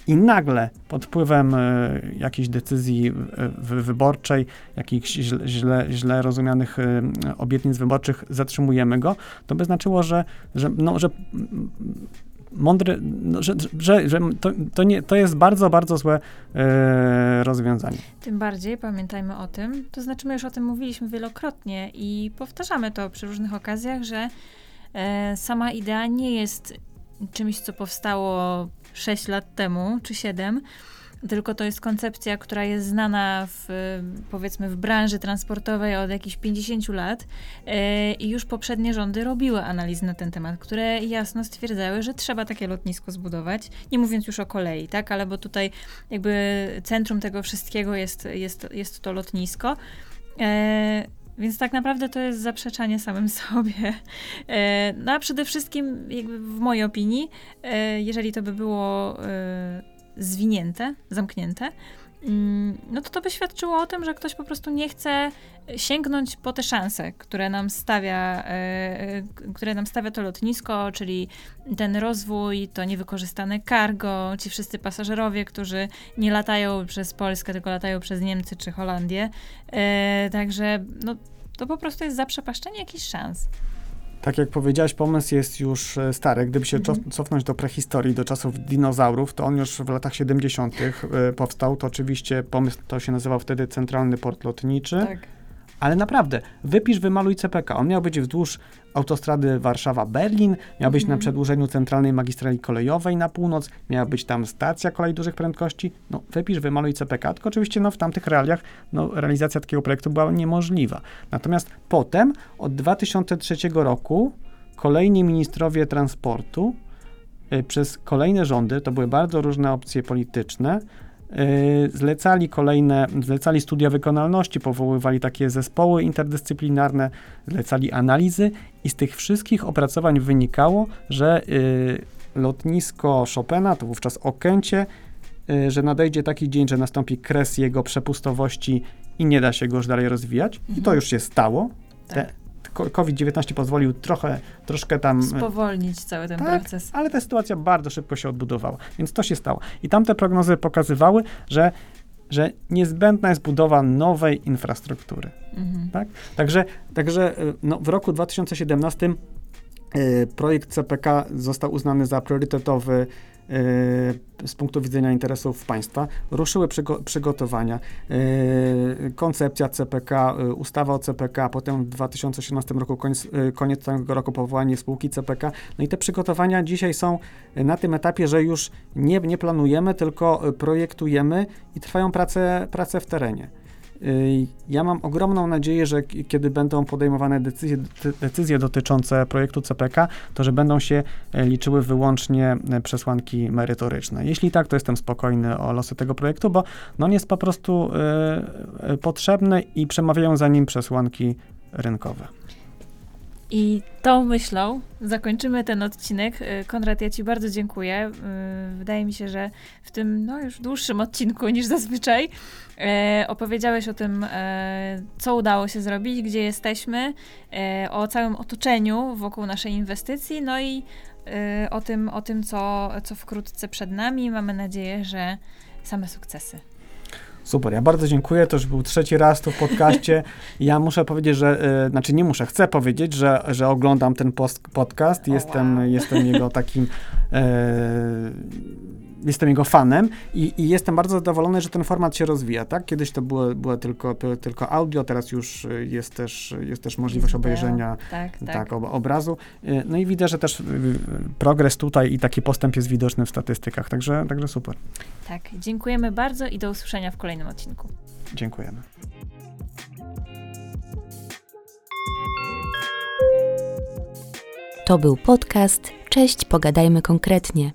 i nagle pod wpływem e, jakiejś decyzji e, wy- wyborczej, jakichś źle, źle, źle rozumianych e, obietnic wyborczych zatrzymujemy go, to by znaczyło, że, że, no, że mądry, no, że, że, że to, to, nie, to jest bardzo, bardzo złe e, rozwiązanie. Tym bardziej pamiętajmy o tym, to znaczy my już o tym mówiliśmy wielokrotnie i powtarzamy to przy różnych okazjach, że sama idea nie jest czymś, co powstało 6 lat temu czy 7, tylko to jest koncepcja, która jest znana w, powiedzmy w branży transportowej od jakichś 50 lat e, i już poprzednie rządy robiły analizy na ten temat, które jasno stwierdzały, że trzeba takie lotnisko zbudować, nie mówiąc już o kolei, tak, ale bo tutaj jakby centrum tego wszystkiego jest, jest, jest to lotnisko. Więc tak naprawdę to jest zaprzeczanie samym sobie. E, no a przede wszystkim, jakby w mojej opinii, e, jeżeli to by było e, zwinięte, zamknięte, no to to by świadczyło o tym, że ktoś po prostu nie chce sięgnąć po te szanse, które nam stawia, e, k- które nam stawia to lotnisko, czyli ten rozwój, to niewykorzystane cargo, ci wszyscy pasażerowie, którzy nie latają przez Polskę, tylko latają przez Niemcy czy Holandię. E, także no, to po prostu jest zaprzepaszczenie jakichś szans. Tak jak powiedziałaś, pomysł jest już e, stary. Gdyby się Mhm. cof- cofnąć do prehistorii, do czasów dinozaurów, to on już w latach 70. e, powstał. To oczywiście pomysł to się nazywał wtedy Centralny Port Lotniczy. Tak. Ale naprawdę, wypisz, wymaluj CPK. On miał być wzdłuż autostrady Warszawa-Berlin, miał być na Mhm. przedłużeniu centralnej magistrali kolejowej na północ, miała być tam stacja kolei dużych prędkości. No, wypisz, wymaluj CPK. Tylko oczywiście no, w tamtych realiach no, realizacja takiego projektu była niemożliwa. Natomiast potem, od 2003 roku, kolejni ministrowie transportu y, przez kolejne rządy, to były bardzo różne opcje polityczne, zlecali kolejne, zlecali studia wykonalności, powoływali takie zespoły interdyscyplinarne, zlecali analizy i z tych wszystkich opracowań wynikało, że y, lotnisko Chopina, to wówczas Okęcie, y, że nadejdzie taki dzień, że nastąpi kres jego przepustowości i nie da się go już dalej rozwijać. I to Mhm. już się stało. Tak. Te, COVID-19 pozwolił trochę, troszkę tam... y, Spowolnić cały ten Tak, proces. ale ta sytuacja bardzo szybko się odbudowała, więc to się stało. I tamte prognozy pokazywały, że, że niezbędna jest budowa nowej infrastruktury. Mhm. Tak? Także, także y, no, w roku 2017 y, projekt CPK został uznany za priorytetowy z punktu widzenia interesów państwa. Ruszyły przygo- przygotowania, y, koncepcja CPK, y, ustawa o CPK, potem w 2018 roku, koniec, koniec tego roku powołanie spółki CPK. No i te przygotowania dzisiaj są na tym etapie, że już nie, nie planujemy, tylko projektujemy i trwają prace, prace w terenie. Y, Ja mam ogromną nadzieję, że kiedy będą podejmowane decyzje, de- decyzje dotyczące projektu CPK, to że będą się e, liczyły wyłącznie e, przesłanki merytoryczne. Jeśli tak, to jestem spokojny o losy tego projektu, bo no, on jest po prostu e, potrzebny i przemawiają za nim przesłanki rynkowe. I tą myślą zakończymy ten odcinek. Y, Konrad, ja Ci bardzo dziękuję. Y, Wydaje mi się, że w tym no, już dłuższym odcinku niż zazwyczaj e, opowiedziałeś o tym, co udało się zrobić, gdzie jesteśmy, o całym otoczeniu wokół naszej inwestycji, no i o tym, o tym co, co wkrótce przed nami. Mamy nadzieję, że same sukcesy. Super, ja bardzo dziękuję. To już był trzeci raz tu w podcaście. Ja muszę powiedzieć, że, e, znaczy nie muszę, chcę powiedzieć, że, że oglądam ten post, podcast. Jestem, jestem jego takim, e, jestem jego fanem i, i jestem bardzo zadowolony, że ten format się rozwija, tak? Kiedyś to było, było tylko, tylko audio, teraz już jest też, jest też możliwość obejrzenia Tak, tak. tak, ob- obrazu. E, No i widzę, że też y, progres tutaj i taki postęp jest widoczny w statystykach, także, także super. tak. Dziękujemy bardzo i do usłyszenia w kolejnym odcinku. Dziękujemy. To był podcast Cześć, pogadajmy konkretnie.